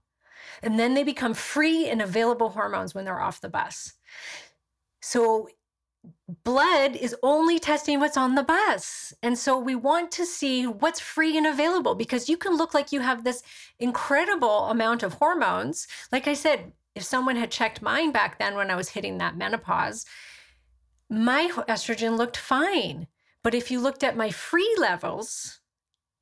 B: and then they become free and available hormones when they're off the bus so blood is only testing what's on the bus. And so we want to see what's free and available because you can look like you have this incredible amount of hormones. Like I said, if someone had checked mine back then when I was hitting that menopause, my estrogen looked fine. But if you looked at my free levels,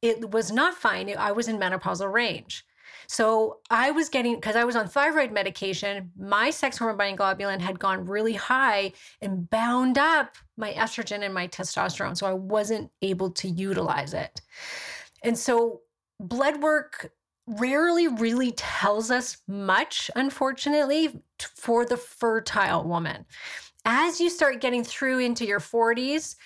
B: it was not fine. I was in menopausal range. So I was getting, because I was on thyroid medication, my sex hormone binding globulin had gone really high and bound up my estrogen and my testosterone. So I wasn't able to utilize it. And so blood work rarely really tells us much, unfortunately, for the fertile woman. As you start getting through into your 40s,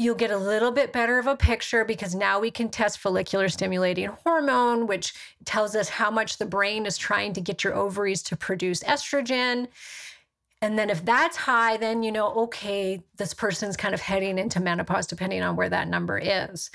B: you'll get a little bit better of a picture because now we can test follicular stimulating hormone, which tells us how much the brain is trying to get your ovaries to produce estrogen. And then if that's high, then you know, okay, this person's kind of heading into menopause, depending on where that number is.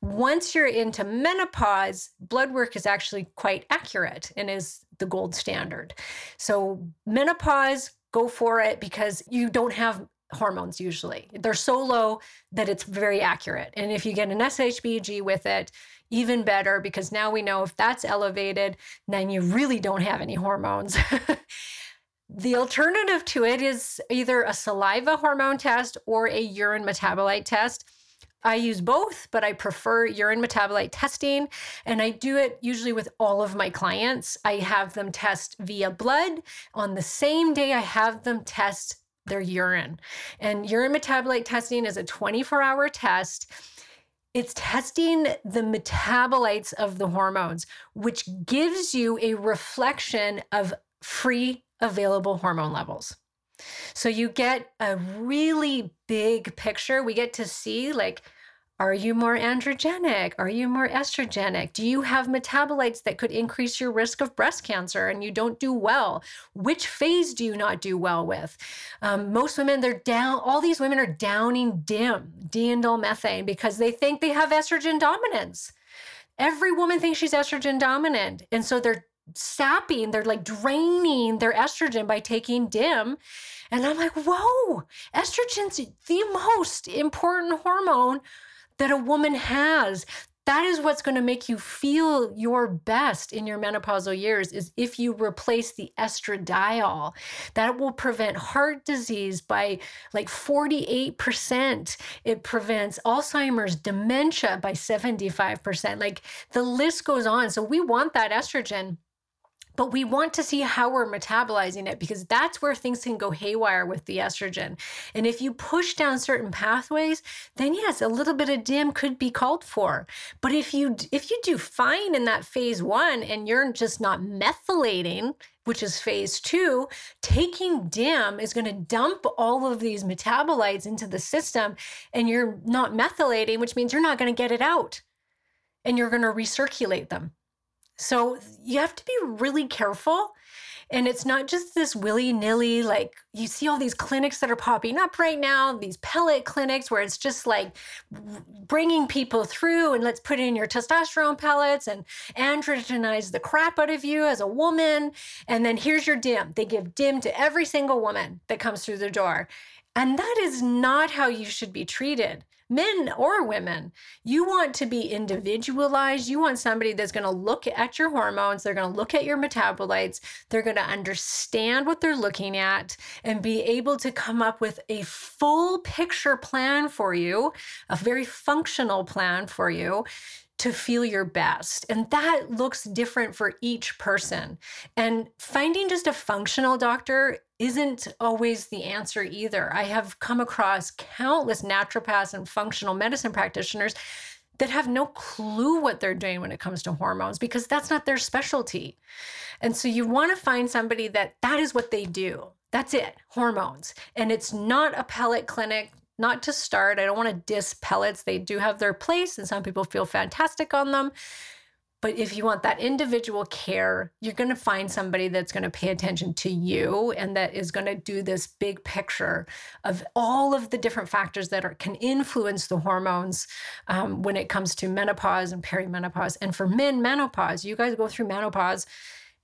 B: Once you're into menopause, blood work is actually quite accurate and is the gold standard. So, menopause, go for it because you don't have hormones usually. They're so low that it's very accurate. And if you get an SHBG with it, even better because now we know if that's elevated, then you really don't have any hormones. the alternative to it is either a saliva hormone test or a urine metabolite test. I use both, but I prefer urine metabolite testing. And I do it usually with all of my clients. I have them test via blood. On the same day, I have them test their urine. And urine metabolite testing is a 24 hour test. It's testing the metabolites of the hormones, which gives you a reflection of free available hormone levels. So you get a really big picture. We get to see, like, Are you more androgenic? Are you more estrogenic? Do you have metabolites that could increase your risk of breast cancer and you don't do well? Which phase do you not do well with? Um, most women, they're down, all these women are downing DIM, diindolylmethane, because they think they have estrogen dominance. Every woman thinks she's estrogen dominant. And so they're sapping, they're like draining their estrogen by taking DIM. And I'm like, whoa, estrogen's the most important hormone that a woman has. That is what's going to make you feel your best in your menopausal years is if you replace the estradiol. That will prevent heart disease by like 48%. It prevents Alzheimer's, dementia by 75%. Like the list goes on. So we want that estrogen but we want to see how we're metabolizing it because that's where things can go haywire with the estrogen. And if you push down certain pathways, then yes, a little bit of dim could be called for. But if you if you do fine in that phase 1 and you're just not methylating, which is phase 2, taking dim is going to dump all of these metabolites into the system and you're not methylating, which means you're not going to get it out. And you're going to recirculate them. So you have to be really careful. And it's not just this willy nilly, like you see all these clinics that are popping up right now, these pellet clinics where it's just like bringing people through and let's put in your testosterone pellets and androgenize the crap out of you as a woman. And then here's your dim. They give dim to every single woman that comes through the door. And that is not how you should be treated men or women. You want to be individualized. You want somebody that's going to look at your hormones, they're going to look at your metabolites, they're going to understand what they're looking at and be able to come up with a full picture plan for you, a very functional plan for you to feel your best. And that looks different for each person. And finding just a functional doctor isn't always the answer either. I have come across countless naturopaths and functional medicine practitioners that have no clue what they're doing when it comes to hormones because that's not their specialty. And so you want to find somebody that that is what they do. That's it, hormones. And it's not a pellet clinic, not to start. I don't want to diss pellets. They do have their place, and some people feel fantastic on them. But if you want that individual care, you're going to find somebody that's going to pay attention to you and that is going to do this big picture of all of the different factors that are, can influence the hormones um, when it comes to menopause and perimenopause. And for men, menopause, you guys go through menopause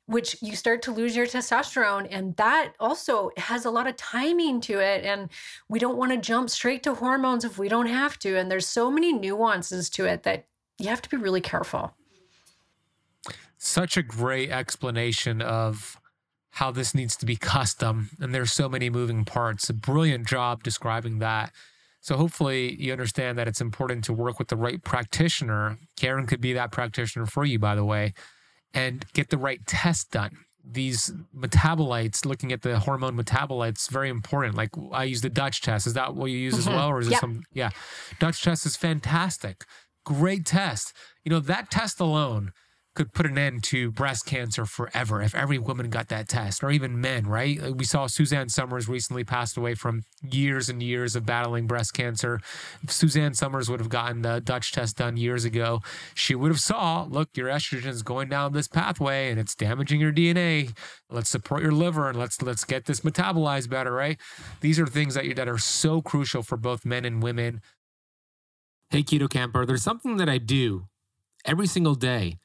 B: which you start to lose your testosterone. And that also has a lot of timing to it. And we don't want to jump straight to hormones if we don't have to. And there's so many nuances to it that you have to be really careful.
A: Such a great explanation of how this needs to be custom. And there's so many moving parts. A brilliant job describing that. So hopefully you understand that it's important to work with the right practitioner. Karen could be that practitioner for you, by the way and get the right test done. These metabolites, looking at the hormone metabolites, very important. Like I use the Dutch test. Is that what you use mm-hmm. as well, or is yep. it some? Yeah, Dutch test is fantastic. Great test. You know that test alone could put an end to breast cancer forever if every woman got that test, or even men, right? We saw Suzanne Somers recently passed away from years and years of battling breast cancer. If Suzanne Somers would have gotten the Dutch test done years ago, she would have saw, look, your estrogen is going down this pathway and it's damaging your DNA. Let's support your liver and let's let's get this metabolized better, right? These are things that you, that are so crucial for both men and women.
D: Hey, Keto Kamper, there's something that I do every single day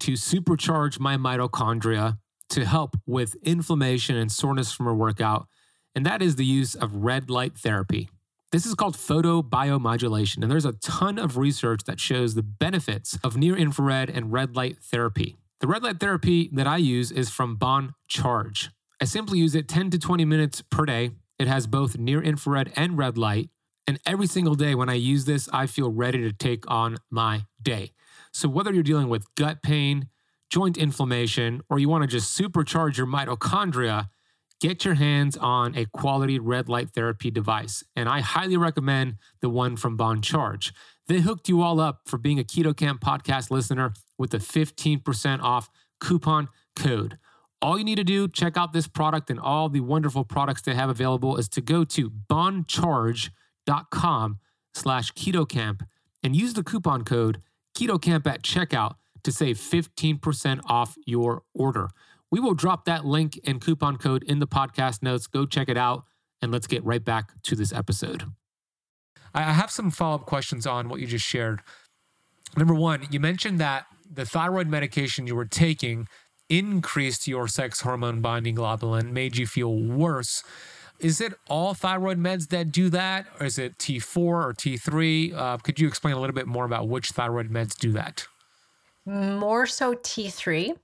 D: to supercharge my mitochondria to help with inflammation and soreness from a workout, and that is the use of red light therapy. This is called photobiomodulation, and there's a ton of research that shows the benefits of near infrared and red light therapy. The red light therapy that I use is from Bon Charge. I simply use it 10 to 20 minutes per day. It has both near infrared and red light. And every single day when I use this, I feel ready to take on my day. So, whether you're dealing with gut pain, joint inflammation, or you want to just supercharge your mitochondria, get your hands on a quality red light therapy device. And I highly recommend the one from Bon Charge. They hooked you all up for being a Keto Kamp podcast listener with a 15% off coupon code. All you need to do, check out this product and all the wonderful products they have available, is to go to boncharge.com slash ketokamp and use the coupon code KetoKamp at checkout to save 15% off your order. We will drop that link and coupon code in the podcast notes. Go check it out, and let's get right back to this episode.
A: I have some follow up questions on what you just shared. Number one, you mentioned that the thyroid medication you were taking increased your sex hormone binding globulin, made you feel worse. Is it all thyroid meds that do that, or is it T4 or T3? Uh, could you explain a little bit more about which thyroid meds do that?
B: More so T3.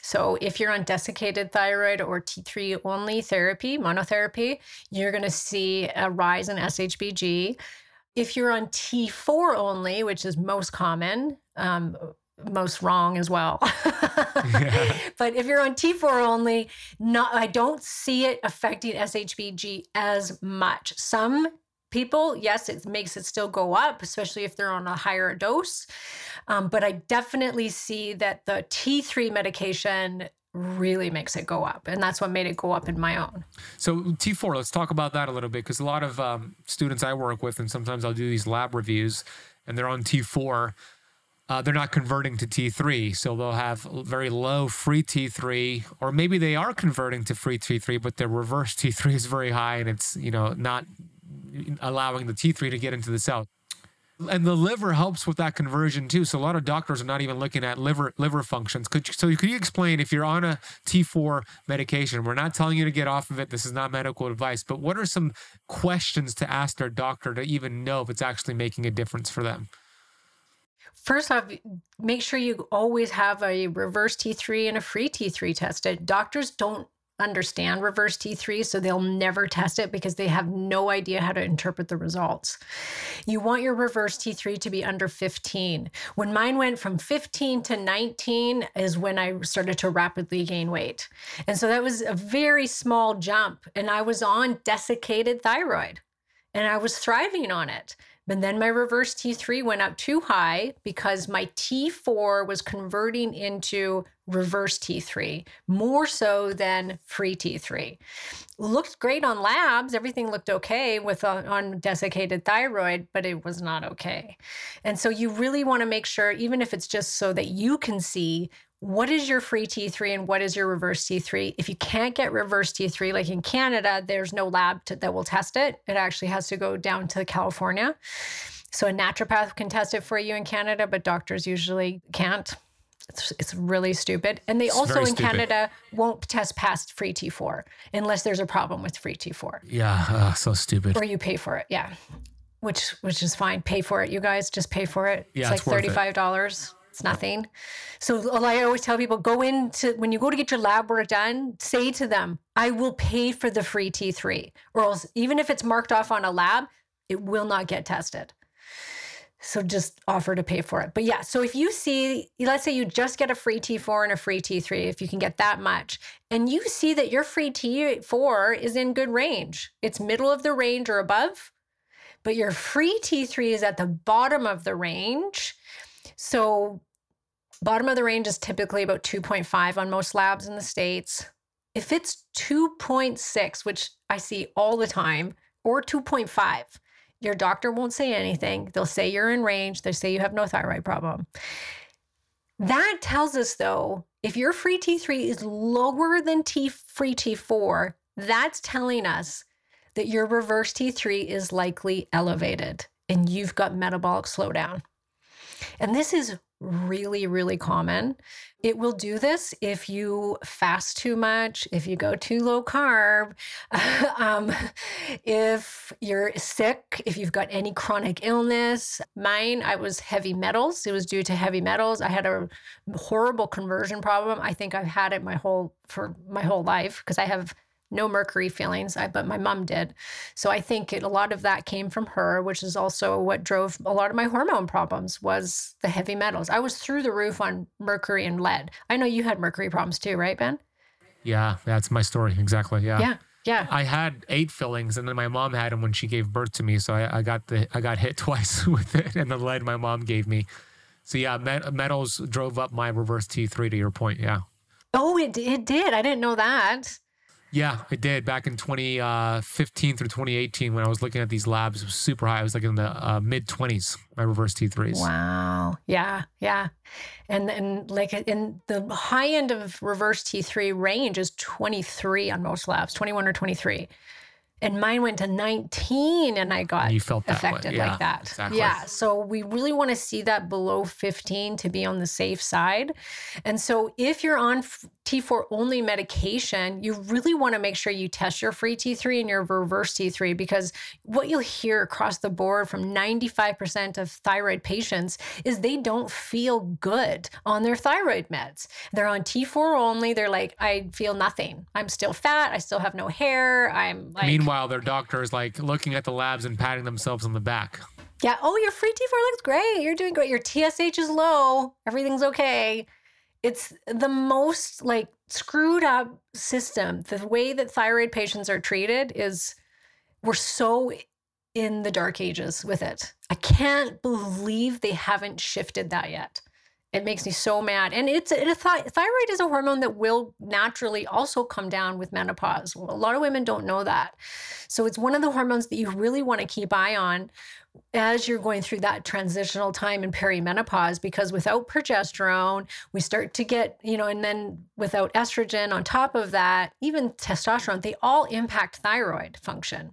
B: So if you're on desiccated thyroid or T3 only therapy, monotherapy, you're going to see a rise in SHBG. If you're on T4 only, which is most common, um, most wrong as well. yeah. But if you're on T4 only, not I don't see it affecting SHBG as much. Some people, yes, it makes it still go up, especially if they're on a higher dose. Um, but I definitely see that the T3 medication really makes it go up. And that's what made it go up in my own.
A: So, T4, let's talk about that a little bit because a lot of um, students I work with, and sometimes I'll do these lab reviews, and they're on T4. Uh, they're not converting to T3. So they'll have very low free T3, or maybe they are converting to free T3, but their reverse T3 is very high and it's, you know, not allowing the T3 to get into the cell. And the liver helps with that conversion too. So a lot of doctors are not even looking at liver liver functions. Could you, so could you explain if you're on a T4 medication? We're not telling you to get off of it. This is not medical advice. But what are some questions to ask their doctor to even know if it's actually making a difference for them?
B: First off, make sure you always have a reverse T3 and a free T3 tested. Doctors don't understand reverse T3, so they'll never test it because they have no idea how to interpret the results. You want your reverse T3 to be under 15. When mine went from 15 to 19 is when I started to rapidly gain weight. And so that was a very small jump. And I was on desiccated thyroid and I was thriving on it. But then my reverse T3 went up too high because my T4 was converting into reverse T3 more so than free T3. Looked great on labs, everything looked okay with uh, on desiccated thyroid, but it was not okay. And so you really want to make sure even if it's just so that you can see what is your free T3 and what is your reverse T3? If you can't get reverse T3, like in Canada, there's no lab to, that will test it. It actually has to go down to California. So a naturopath can test it for you in Canada, but doctors usually can't. It's, it's really stupid. And they it's also in stupid. Canada won't test past free T4 unless there's a problem with free T4.
A: Yeah, uh, so stupid.
B: Or you pay for it. Yeah. Which which is fine. Pay for it, you guys. Just pay for it. Yeah, it's like $35. It's nothing. So I always tell people go into when you go to get your lab work done, say to them, I will pay for the free T3. Or else even if it's marked off on a lab, it will not get tested. So just offer to pay for it. But yeah, so if you see, let's say you just get a free T4 and a free T3, if you can get that much, and you see that your free T4 is in good range, it's middle of the range or above, but your free T3 is at the bottom of the range. So Bottom of the range is typically about 2.5 on most labs in the States. If it's 2.6, which I see all the time, or 2.5, your doctor won't say anything. They'll say you're in range, they say you have no thyroid problem. That tells us, though, if your free T3 is lower than T free T4, that's telling us that your reverse T3 is likely elevated and you've got metabolic slowdown. And this is really, really common. It will do this if you fast too much, if you go too low carb, um, if you're sick, if you've got any chronic illness. Mine, I was heavy metals. It was due to heavy metals. I had a horrible conversion problem. I think I've had it my whole for my whole life because I have no mercury feelings, I, but my mom did. So I think it, a lot of that came from her, which is also what drove a lot of my hormone problems was the heavy metals. I was through the roof on mercury and lead. I know you had mercury problems too, right, Ben?
A: Yeah, that's my story. Exactly. Yeah.
B: Yeah. Yeah.
A: I had eight fillings, and then my mom had them when she gave birth to me. So I, I got the I got hit twice with it, and the lead my mom gave me. So yeah, met, metals drove up my reverse T three. To your point, yeah.
B: Oh, it it did. I didn't know that.
A: Yeah, I did back in 2015 uh, through 2018 when I was looking at these labs. It was super high. I was like in the uh, mid 20s, my reverse T3s.
B: Wow. Yeah. Yeah. And then, like, in the high end of reverse T3 range is 23 on most labs, 21 or 23 and mine went to 19 and I got
A: you felt
B: affected
A: yeah,
B: like that.
A: Exactly.
B: Yeah. So we really want to see that below 15 to be on the safe side. And so if you're on T4 only medication, you really want to make sure you test your free T3 and your reverse T3 because what you'll hear across the board from 95% of thyroid patients is they don't feel good on their thyroid meds. They're on T4 only. They're like, I feel nothing. I'm still fat. I still have no hair. I'm like.
A: Meanwhile, their doctor is like looking at the labs and patting themselves on the back.
B: Yeah. Oh, your free T4 looks great. You're doing great. Your TSH is low. Everything's okay it's the most like screwed up system. The way that thyroid patients are treated is we're so in the dark ages with it. I can't believe they haven't shifted that yet. It makes me so mad. And it's it, th- thyroid is a hormone that will naturally also come down with menopause. A lot of women don't know that. So it's one of the hormones that you really want to keep eye on as you're going through that transitional time in perimenopause because without progesterone we start to get you know and then without estrogen on top of that even testosterone they all impact thyroid function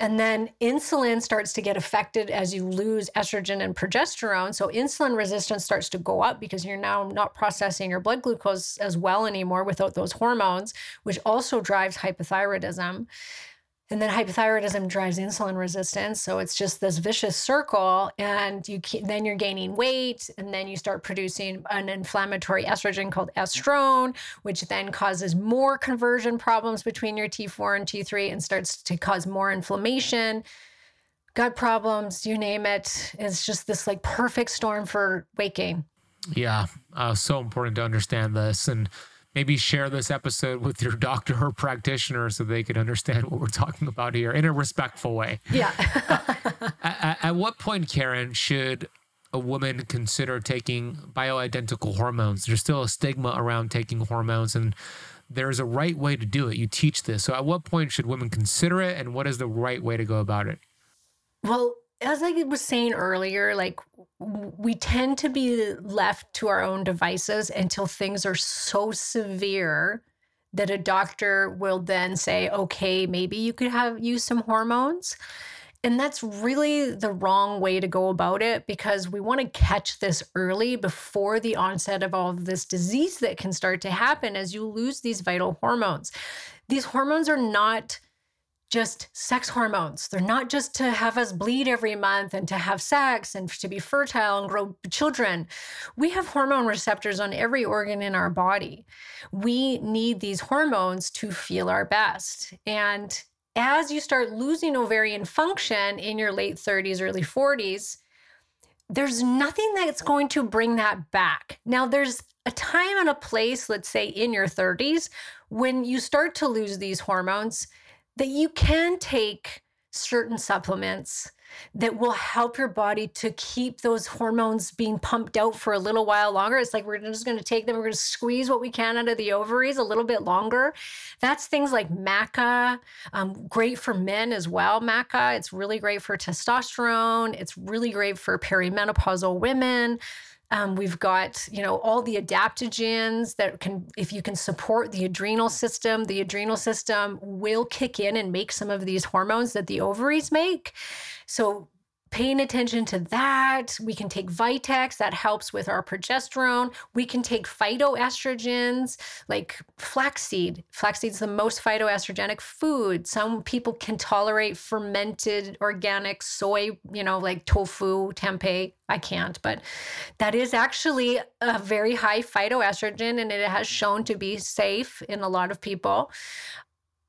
B: and then insulin starts to get affected as you lose estrogen and progesterone. So insulin resistance starts to go up because you're now not processing your blood glucose as well anymore without those hormones, which also drives hypothyroidism. And then hypothyroidism drives insulin resistance. So it's just this vicious circle. And you keep, then you're gaining weight, and then you start producing an inflammatory estrogen called estrone, which then causes more conversion problems between your T4 and T3 and starts to cause more inflammation, gut problems, you name it. It's just this like perfect storm for weight gain.
A: Yeah. Uh, so important to understand this. And maybe share this episode with your doctor or practitioner so they can understand what we're talking about here in a respectful way.
B: Yeah.
A: Uh, at, at, what point, Karen, should a woman consider taking bioidentical hormones? There's still a stigma around taking hormones, and there's a right way to do it. You teach this. So, at what point should women consider it, and what is the right way to go about it?
B: Well, as I was saying earlier, like we tend to be left to our own devices until things are so severe that a doctor will then say, okay, maybe you could have use some hormones. And that's really the wrong way to go about it because we want to catch this early before the onset of all of this disease that can start to happen as you lose these vital hormones. These hormones are not just sex hormones. They're not just to have us bleed every month and to have sex and to be fertile and grow children. We have hormone receptors on every organ in our body. We need these hormones to feel our best. And as you start losing ovarian function in your late 30s, early 40s, there's nothing that's going to bring that back. Now, there's a time and a place, let's say in your 30s, when you start to lose these hormones that you can take certain supplements that will help your body to keep those hormones being pumped out for a little while longer. It's like we're just going to take them, we're going to squeeze what we can out of the ovaries a little bit longer. That's things like maca, um, great for men as well. Maca, it's really great for testosterone, it's really great for perimenopausal women. Um, we've got, you know, all the adaptogens that can, if you can support the adrenal system, the adrenal system will kick in and make some of these hormones that the ovaries make. So paying attention to that. We can take Vitex, that helps with our progesterone. We can take phytoestrogens like flaxseed. Flaxseed's the most phytoestrogenic food. Some people can tolerate fermented organic soy, you know, like tofu, tempeh. I can't, but that is actually a very high phytoestrogen and it has shown to be safe in a lot of people.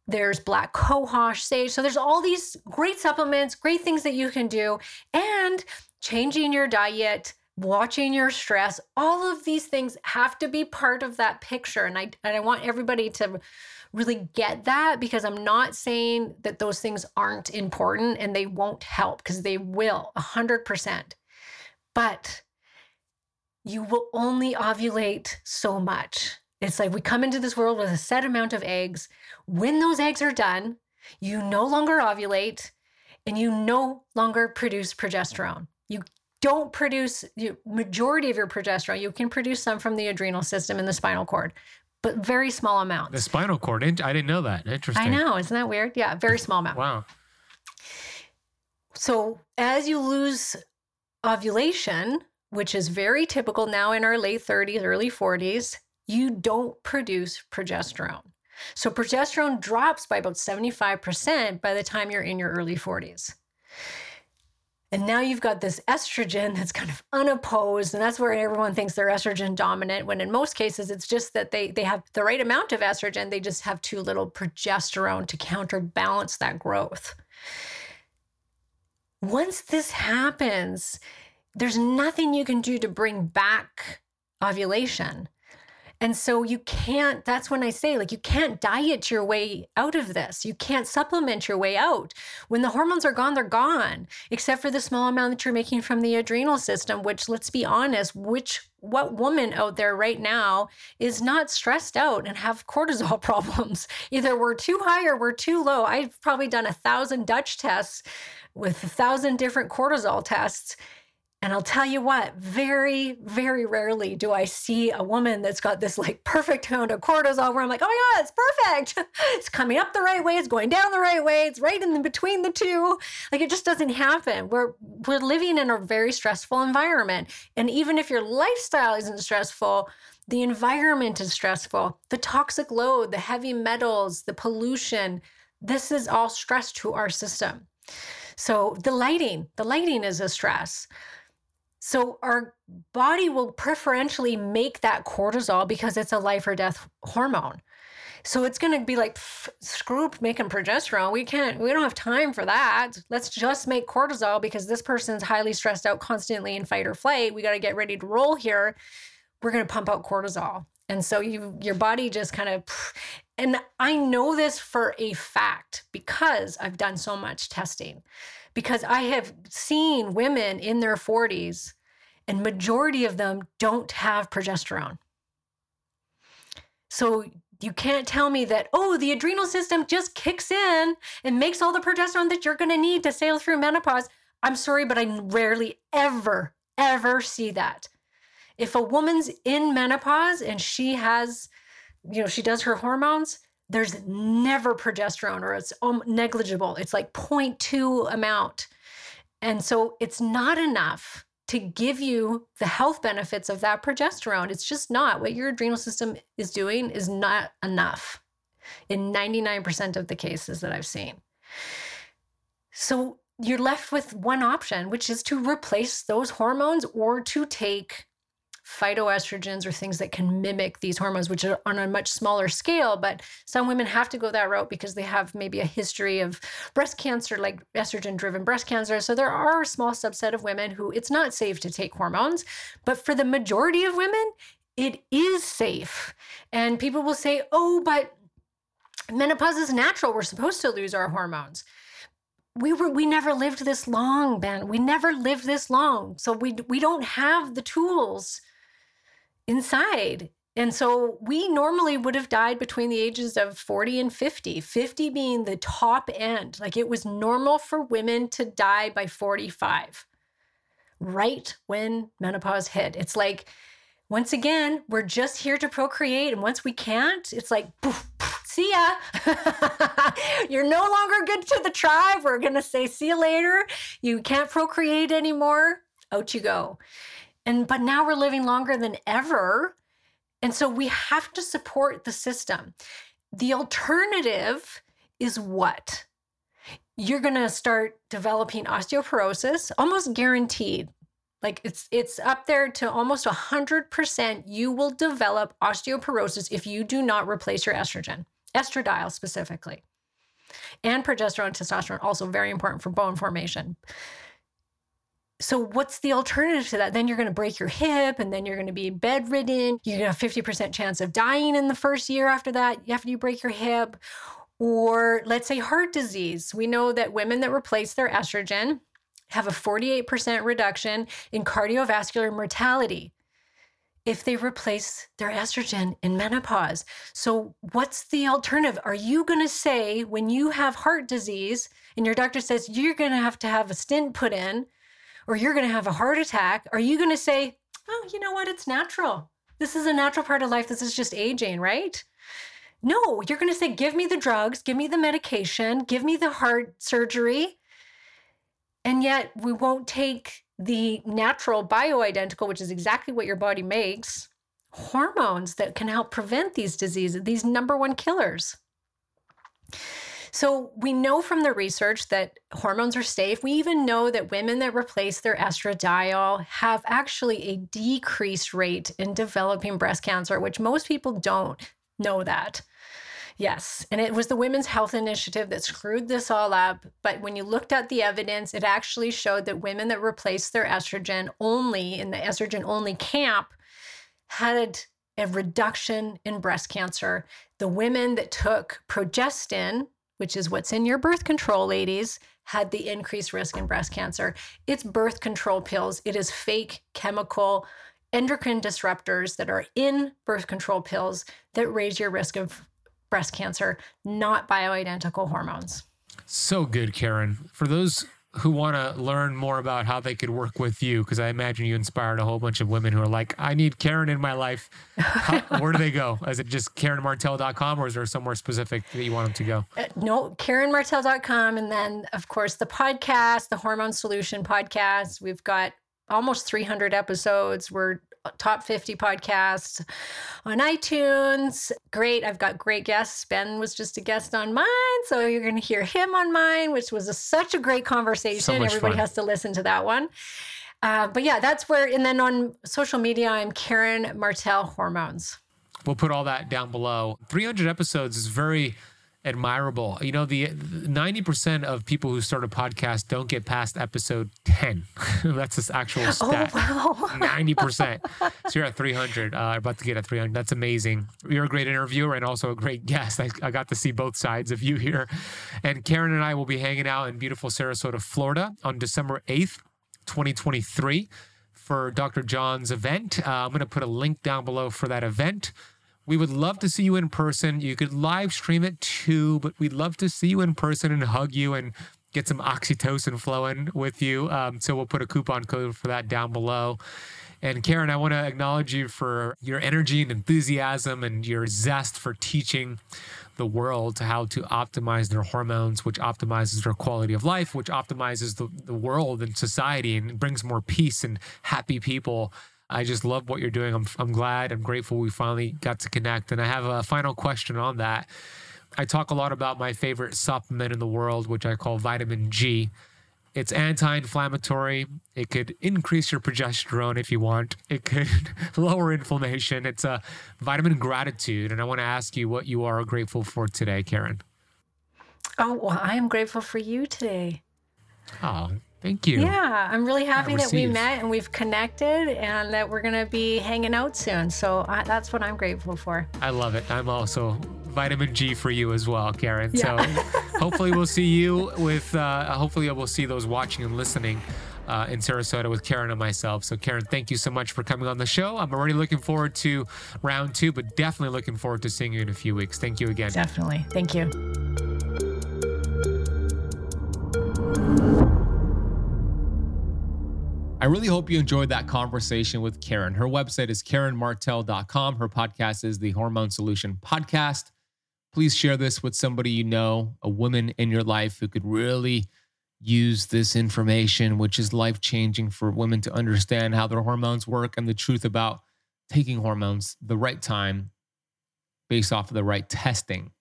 B: There's black cohosh sage. So there's all these great supplements, great things that you can do, and changing your diet, watching your stress. All of these things have to be part of that picture. And I and I want everybody to really get that because I'm not saying that those things aren't important and they won't help because they will 100%. But you will only ovulate so much It's like we come into this world with a set amount of eggs. When those eggs are done, you no longer ovulate and you no longer produce progesterone. You don't produce the majority of your progesterone. You can produce some from the adrenal system and the spinal cord, but very small amounts.
D: The spinal cord. I didn't know that. Interesting.
B: I know. Isn't that weird? Yeah, very small amount.
D: Wow.
B: So as you lose ovulation, which is very typical now in our late 30s, early 40s, you don't produce progesterone. So progesterone drops by about 75% by the time you're in your early 40s. And now you've got this estrogen that's kind of unopposed. And that's where everyone thinks they're estrogen dominant, when in most cases, it's just that they, they have the right amount of estrogen. They just have too little progesterone to counterbalance that growth. Once this happens, there's nothing you can do to bring back ovulation. And so you can't, that's when I say, like, you can't diet your way out of this. You can't supplement your way out. When the hormones are gone, they're gone, except for the small amount that you're making from the adrenal system, which, let's be honest, which, what woman out there right now is not stressed out and have cortisol problems? Either we're too high or we're too low. I've probably done a thousand Dutch tests with a thousand different cortisol tests and I'll tell you what, very, very rarely do I see a woman that's got this like perfect amount of cortisol where I'm like, oh my God, it's perfect. it's coming up the right way, it's going down the right way, it's right in the, between the two. Like it just doesn't happen. We're we're living in a very stressful environment. And even if your lifestyle isn't stressful, the environment is stressful. The toxic load, the heavy metals, the pollution, this is all stress to our system. So the lighting, the lighting is a stress. So our body will preferentially make that cortisol because it's a life or death hormone. So it's going to be like, screw making progesterone. We can't, we don't have time for that. Let's just make cortisol because this person's highly stressed out constantly in fight or flight. We got to get ready to roll here. We're going to pump out cortisol. And so you, your body just kind of, and I know this for a fact because I've done so much testing because I have seen women in their 40s and majority of them don't have progesterone. So you can't tell me that, oh, the adrenal system just kicks in and makes all the progesterone that you're going to need to sail through menopause. I'm sorry, but I rarely ever, ever see that. If a woman's in menopause and she has, you know, she does her hormones, there's never progesterone or it's um, negligible. It's like 0.2 amount. And so it's not enough to give you the health benefits of that progesterone. It's just not. What your adrenal system is doing is not enough in 99% of the cases that I've seen. So you're left with one option, which is to replace those hormones or to take phytoestrogens or things that can mimic these hormones, which are on a much smaller scale. But some women have to go that route because they have maybe a history of breast cancer, like estrogen driven breast cancer. So there are a small subset of women who it's not safe to take hormones. But for the majority of women, it is safe. And people will say, oh, but menopause is natural. We're supposed to lose our hormones we were we never lived this long ben we never lived this long so we we don't have the tools inside. And so we normally would have died between the ages of 40 and 50, 50 being the top end. Like it was normal for women to die by 45, right when menopause hit. It's like, once again, we're just here to procreate. And once we can't, it's like, poof, poof, see ya. You're no longer good to the tribe. We're going to say, see you later. You can't procreate anymore. Out you go. And but now we're living longer than ever. And so we have to support the system. The alternative is what? You're going to start developing osteoporosis, almost guaranteed. Like it's it's up there to almost 100% you will develop osteoporosis if you do not replace your estrogen, estradiol specifically. And progesterone and testosterone also very important for bone formation so what's the alternative to that then you're going to break your hip and then you're going to be bedridden you're going to have 50% chance of dying in the first year after that after you break your hip or let's say heart disease we know that women that replace their estrogen have a 48% reduction in cardiovascular mortality if they replace their estrogen in menopause. So, what's the alternative? Are you going to say when you have heart disease and your doctor says you're going to have to have a stent put in or you're going to have a heart attack, are you going to say, oh, you know what? It's natural. This is a natural part of life. This is just aging, right? No, you're going to say, give me the drugs, give me the medication, give me the heart surgery. And yet we won't take the natural bioidentical, which is exactly what your body makes, hormones that can help prevent these diseases, these number one killers. So we know from the research that hormones are safe. We even know that women that replace their estradiol have actually a decreased rate in developing breast cancer, which most people don't know that. Yes. And it was the Women's Health Initiative that screwed this all up. But when you looked at the evidence, it actually showed that women that replaced their estrogen only in the estrogen only camp had a reduction in breast cancer. The women that took progestin, which is what's in your birth control, ladies, had the increased risk in breast cancer. It's birth control pills, it is fake chemical endocrine disruptors that are in birth control pills that raise your risk of breast cancer, not bioidentical hormones.
A: So good, Karen. For those who want to learn more about how they could work with you, because I imagine you inspired a whole bunch of women who are like, I need Karen in my life. How, where do they go? Is it just KarenMartel.com or is there somewhere specific that you want them to go?
B: Uh, no, KarenMartel.com. And then, of course, the podcast, the Hormone Solution podcast. We've got almost 300 episodes. We're top 50 podcasts on iTunes. Great. I've got great guests. Ben was just a guest on mine. So you're going to hear him on mine, which was a, such a great conversation. So Everybody fun. has to listen to that one. Uh, but yeah, that's where, and then on social media, I'm Karen Martel Hormones.
A: We'll put all that down below. 300 episodes is very admirable. You know, the 90% of people who start a podcast don't get past episode 10. That's this actual oh, stat. Oh, wow. 90%. So you're at 300, uh, about to get at 300. That's amazing. You're a great interviewer and also a great guest. I, I got to see both sides of you here. And Karen and I will be hanging out in beautiful Sarasota, Florida on December 8th, 2023 for Dr. John's event. Uh, I'm going to put a link down below for that event. We would love to see you in person. You could live stream it too, but we'd love to see you in person and hug you and get some oxytocin flowing with you. Um, so we'll put a coupon code for that down below. And Karen, I want to acknowledge you for your energy and enthusiasm and your zest for teaching the world how to optimize their hormones, which optimizes their quality of life, which optimizes the, the world and society and brings more peace and happy people I just love what you're doing. I'm, I'm glad, I'm grateful we finally got to connect. And I have a final question on that. I talk a lot about my favorite supplement in the world, which I call vitamin G. It's anti inflammatory. It could increase your progesterone if you want. It could lower inflammation. It's a vitamin gratitude. And I want to ask you what you are grateful for today, Karen.
B: Oh, well, I am grateful for you today.
A: Oh, Thank you.
B: Yeah, I'm really happy that we met and we've connected and that we're going to be hanging out soon. So I, that's what I'm grateful for.
A: I love it. I'm also vitamin G for you as well, Karen. Yeah. So hopefully we'll see you with, uh, hopefully we'll see those watching and listening. Uh, in Sarasota with Karen and myself. So, Karen, thank you so much for coming on the show. I'm already looking forward to round two, but definitely looking forward to seeing you in a few weeks. Thank you again.
B: Definitely. Thank you.
A: I really hope you enjoyed that conversation with Karen. Her website is KarenMartel.com. Her podcast is the Hormone Solution Podcast. Please share this with somebody you know, a woman in your life who could really use this information, which is life changing for women to understand how their hormones work and the truth about taking hormones the right time based off of the right testing.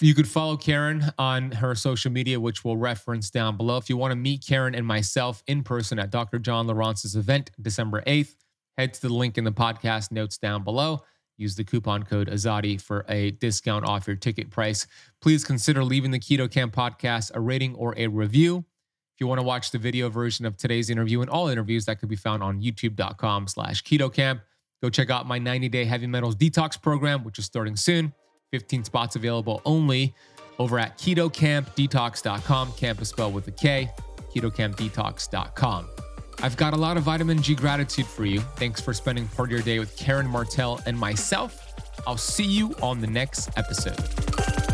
A: You could follow Karen on her social media, which we'll reference down below. If you want to meet Karen and myself in person at Dr. John Lieurance's event, December 8th, head to the link in the podcast notes down below. Use the coupon code Azadi for a discount off your ticket price. Please consider leaving the Keto Kamp podcast a rating or a review. If you want to watch the video version of today's interview and all interviews that could be found on youtube.com slash keto kamp, go check out my 90 day heavy metals detox program, which is starting soon. 15 spots available only over at ketokampdetox.com. Camp is spelled with a K, ketokampdetox.com.
E: I've got a lot of vitamin G gratitude for you. Thanks for spending part of your day with Karen Martel and myself. I'll see you on the next episode.